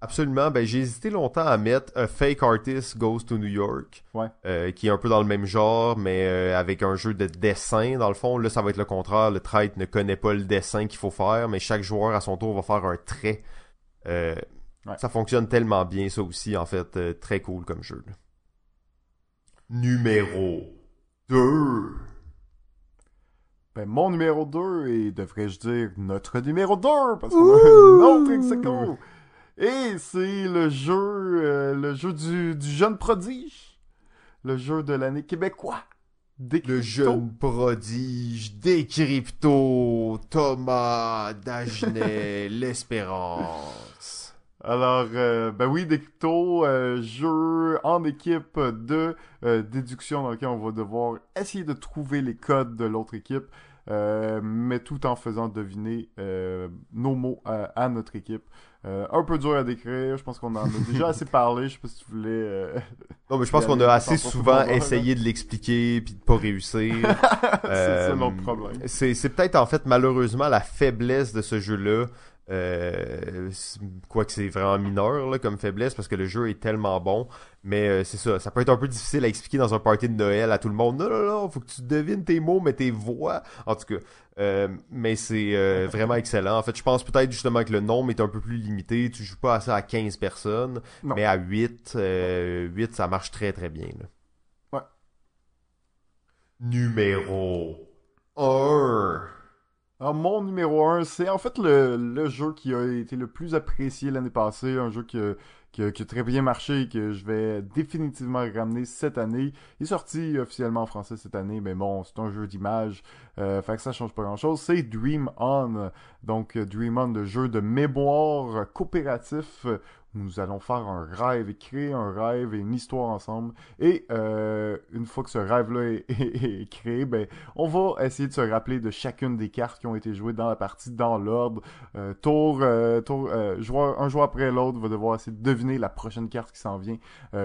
Absolument. Ben, j'ai hésité longtemps à mettre A Fake Artist Goes to New York. Euh, qui est un peu dans le même genre, mais euh, avec un jeu de dessin, dans le fond. Là, ça va être le contraire. Le traître ne connaît pas le dessin qu'il faut faire, mais chaque joueur, à son tour, va faire un trait. Euh, ça fonctionne tellement bien, ça aussi, en fait. très cool comme jeu. Numéro 2. Ben, mon numéro 2, et devrais-je dire notre numéro 2, parce qu'on a un autre et c'est le jeu, euh, le jeu du, du, jeune prodige. Le jeu de l'année québécois. Le jeune prodige, Décrypto, Thomas, Dagenet, l'Espérance. Alors, euh, ben oui, Décrypto, euh, jeu en équipe de déduction dans lequel on va devoir essayer de trouver les codes de l'autre équipe. mais tout en faisant deviner nos mots à notre équipe. Euh, un peu dur à décrire, je pense qu'on en a déjà assez parlé, je sais pas si tu voulais... Euh, non, mais je pense qu'on a assez souvent essayé de l'expliquer puis de pas réussir. c'est euh, notre problème. C'est peut-être en fait malheureusement la faiblesse de ce jeu-là. Euh, quoique c'est vraiment mineur là, comme faiblesse parce que le jeu est tellement bon. Mais euh, c'est ça, ça peut être un peu difficile à expliquer dans un party de Noël à tout le monde. Non, non, non, faut que tu devines tes mots, mais tes voix. En tout cas, euh, mais c'est euh, vraiment excellent. En fait, je pense peut-être justement que le nombre est un peu plus limité. Tu joues pas à ça à 15 personnes, mais à 8, 8, ça marche très très bien. Ouais. Numéro 1. Alors, mon numéro 1, c'est en fait le, jeu qui a été le plus apprécié l'année passée, un jeu qui a, très bien marché et que je vais définitivement ramener cette année. Il est sorti officiellement en français cette année, mais bon, c'est un jeu d'image, euh, fait que ça change pas grand-chose. C'est Dream On, donc Dream On, le jeu de mémoire coopératif nous allons faire un rêve et créer un rêve et une histoire ensemble. Et euh, une fois que ce rêve-là est, créé, ben, on va essayer de se rappeler de chacune des cartes qui ont été jouées dans la partie dans l'ordre. Euh, tour, euh, tour joueur, un joueur après l'autre va devoir essayer de deviner la prochaine carte qui s'en vient,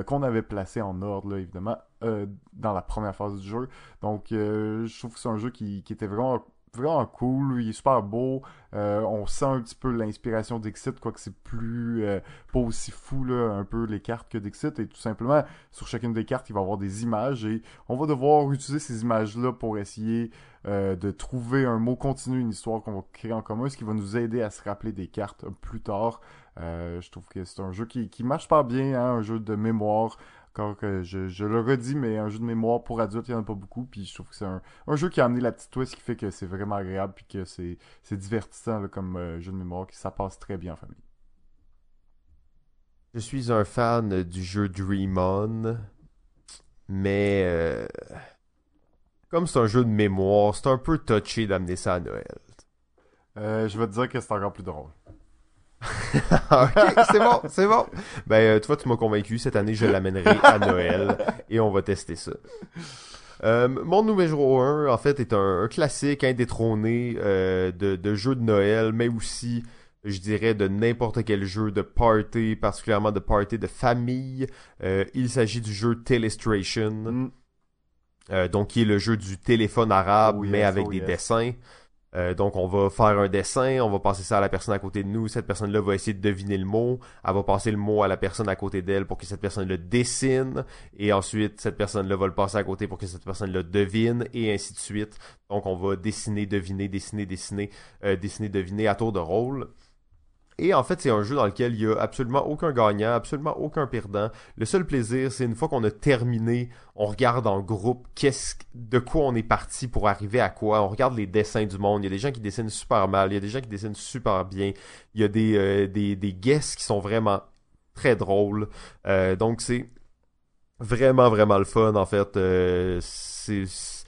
qu'on avait placée en ordre, là, évidemment, dans la première phase du jeu. Donc, je trouve que c'est un jeu qui, qui était vraiment vraiment cool, il est super beau. Euh, on sent un petit peu l'inspiration d'Exit, quoique c'est plus euh, pas aussi fou là, un peu les cartes que d'Exit. Et tout simplement, sur chacune des cartes, il va y avoir des images et on va devoir utiliser ces images-là pour essayer euh, de trouver un mot continu, une histoire qu'on va créer en commun, ce qui va nous aider à se rappeler des cartes plus tard. je trouve que c'est un jeu qui, qui marche pas bien, hein, un jeu de mémoire. Encore que je, je, le redis, mais un jeu de mémoire pour adultes, il n'y en a pas beaucoup. Puis je trouve que c'est un, un, jeu qui a amené la petite twist qui fait que c'est vraiment agréable puis que c'est, c'est divertissant comme euh, jeu de mémoire, qui ça passe très bien en famille. Je suis un fan du jeu Dream On, mais euh, comme c'est un jeu de mémoire, c'est un peu touché d'amener ça à Noël. Euh, je vais te dire que c'est encore plus drôle. ok, c'est bon, c'est bon. Ben, euh, toi, tu m'as convaincu. Cette année, je l'amènerai à Noël et on va tester ça. Euh, mon numéro 1, en fait, est un, classique indétrôné euh, de, de jeu de Noël, mais aussi, je dirais, de n'importe quel jeu de party, particulièrement de party de famille. Euh, il s'agit du jeu Telestration, Mm. euh, donc qui est le jeu du téléphone arabe, Oh yes, mais avec oh des yes. dessins. Euh, donc on va faire un dessin, on va passer ça à la personne à côté de nous, cette personne-là va essayer de deviner le mot, elle va passer le mot à la personne à côté d'elle pour que cette personne le dessine, et ensuite cette personne-là va le passer à côté pour que cette personne le devine, et ainsi de suite. Donc on va dessiner, deviner, dessiner, dessiner, euh, dessiner, deviner à tour de rôle. Et en fait, c'est un jeu dans lequel il y a absolument aucun gagnant, absolument aucun perdant. Le seul plaisir, c'est une fois qu'on a terminé, on regarde en groupe de quoi on est parti pour arriver à quoi. On regarde les dessins du monde. Il y a des gens qui dessinent super mal, il y a des gens qui dessinent super bien. Il y a des euh, des des guests qui sont vraiment très drôles. Euh, donc c'est vraiment vraiment le fun en fait. Euh, c'est c'est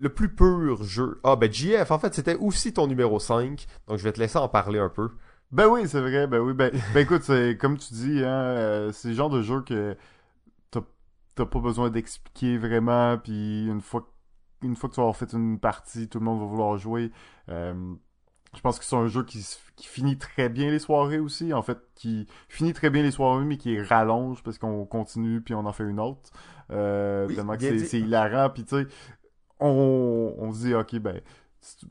le plus pur jeu. Ah ben JF, en fait, c'était aussi ton numéro 5. Donc je vais te laisser en parler un peu. Ben oui, c'est vrai, ben oui, ben, ben écoute, c'est comme tu dis, hein, euh, c'est le genre de jeu que t'as t'as pas besoin d'expliquer vraiment, puis une fois une fois que tu vas avoir fait une partie, tout le monde va vouloir jouer. Euh, je pense que c'est un jeu qui, qui finit très bien les soirées aussi, en fait, qui finit très bien les soirées, mais qui rallonge parce qu'on continue puis on en fait une autre. Euh, Oui, tellement que c'est hilarant, puis tu sais, on, on se dit, ok, ben,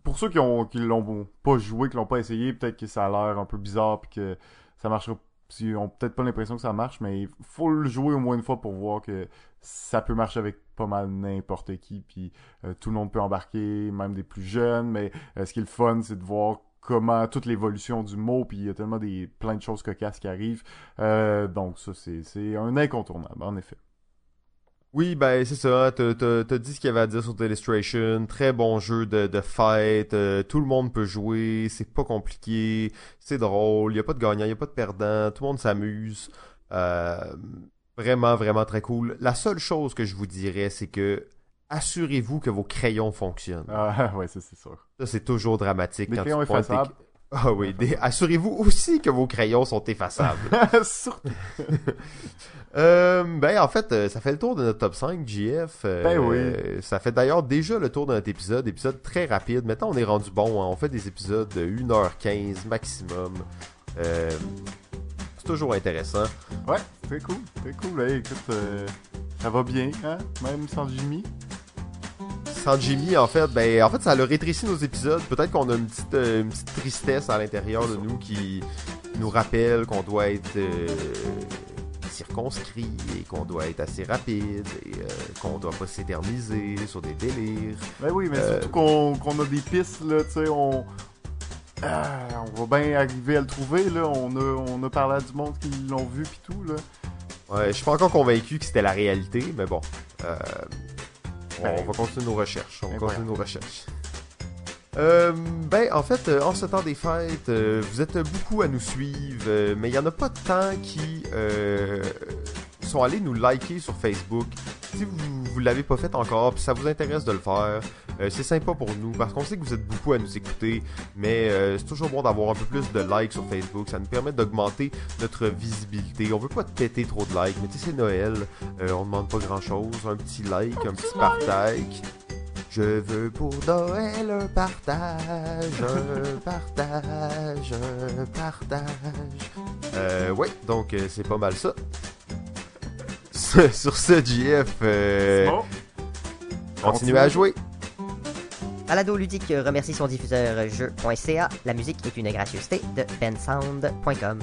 pour ceux qui ont l'ont pas joué, qui l'ont pas essayé, peut-être que ça a l'air un peu bizarre puis que ça marchera. Ils ont peut-être pas l'impression que ça marche, mais il faut le jouer au moins une fois pour voir que ça peut marcher avec pas mal n'importe qui, puis euh, tout le monde peut embarquer, même des plus jeunes. Mais euh, ce qui est le fun, c'est de voir comment toute l'évolution du mot, puis il y a tellement des plein de choses cocasses qui arrivent. Euh, donc ça, c'est c'est un incontournable, en effet. Oui, ben c'est ça. T'as dit ce qu'il y avait à dire sur Illustration. Très bon jeu de, de fête. euh, tout le monde peut jouer. C'est pas compliqué. C'est drôle. Il y a pas de gagnant, il y a pas de perdant. Tout le monde s'amuse. Euh, vraiment, vraiment très cool. La seule chose que je vous dirais, c'est que assurez-vous que vos crayons fonctionnent. Ah ouais, ça c'est sûr. Ça, c'est toujours dramatique. Des quand crayons tu. Ah oui. des- Assurez-vous aussi que vos crayons sont effaçables. Surtout. Euh, ben en fait, euh, ça fait le tour de notre top 5, JF. Euh, Ben oui. Ça fait d'ailleurs déjà le tour de notre épisode, épisode très rapide. Maintenant, on est rendu bon, hein. on fait des épisodes de 1h15 maximum. C'est toujours intéressant. Ouais, très cool, très cool. Hey, écoute, ça va bien, hein? Même sans Jimmy. Sans Jimmy, en fait, ben en fait, ça a rétréci nos épisodes. Peut-être qu'on a une petite, euh, une petite tristesse à l'intérieur de nous qui nous rappelle qu'on doit être euh, circonscrit et qu'on doit être assez rapide et euh, qu'on doit pas s'éterniser sur des délires. Ben oui, mais Euh, surtout qu'on a des pistes, là, tu sais, on... Ah, on va bien arriver à le trouver, là. On a, on a parlé à du monde qui l'ont vu pis tout, là. Ouais, je suis pas encore convaincu que c'était la réalité, mais bon. Euh, on, on va continuer nos recherches. On va continuer nos recherches. Euh, ben, en fait, euh, en ce temps des fêtes, euh, vous êtes beaucoup à nous suivre, mais il y en a pas tant qui sont allés nous liker sur Facebook. Si vous, vous l'avez pas fait encore, puis ça vous intéresse de le faire, euh, c'est sympa pour nous, parce qu'on sait que vous êtes beaucoup à nous écouter, mais euh, c'est toujours bon d'avoir un peu plus de likes sur Facebook. Ça nous permet d'augmenter notre visibilité. On veut pas péter trop de likes, mais tu sais, c'est Noël, euh, on demande pas grand chose. Un petit like, un petit partage. Je veux pour Noël un partage, un partage, un partage. Euh, ouais, donc euh, c'est pas mal ça. Sur ce, JF, euh, C'est bon? continuez à jouer. Balado Ludique remercie son diffuseur jeu.ca. La musique est une gracieuseté de bensound.com.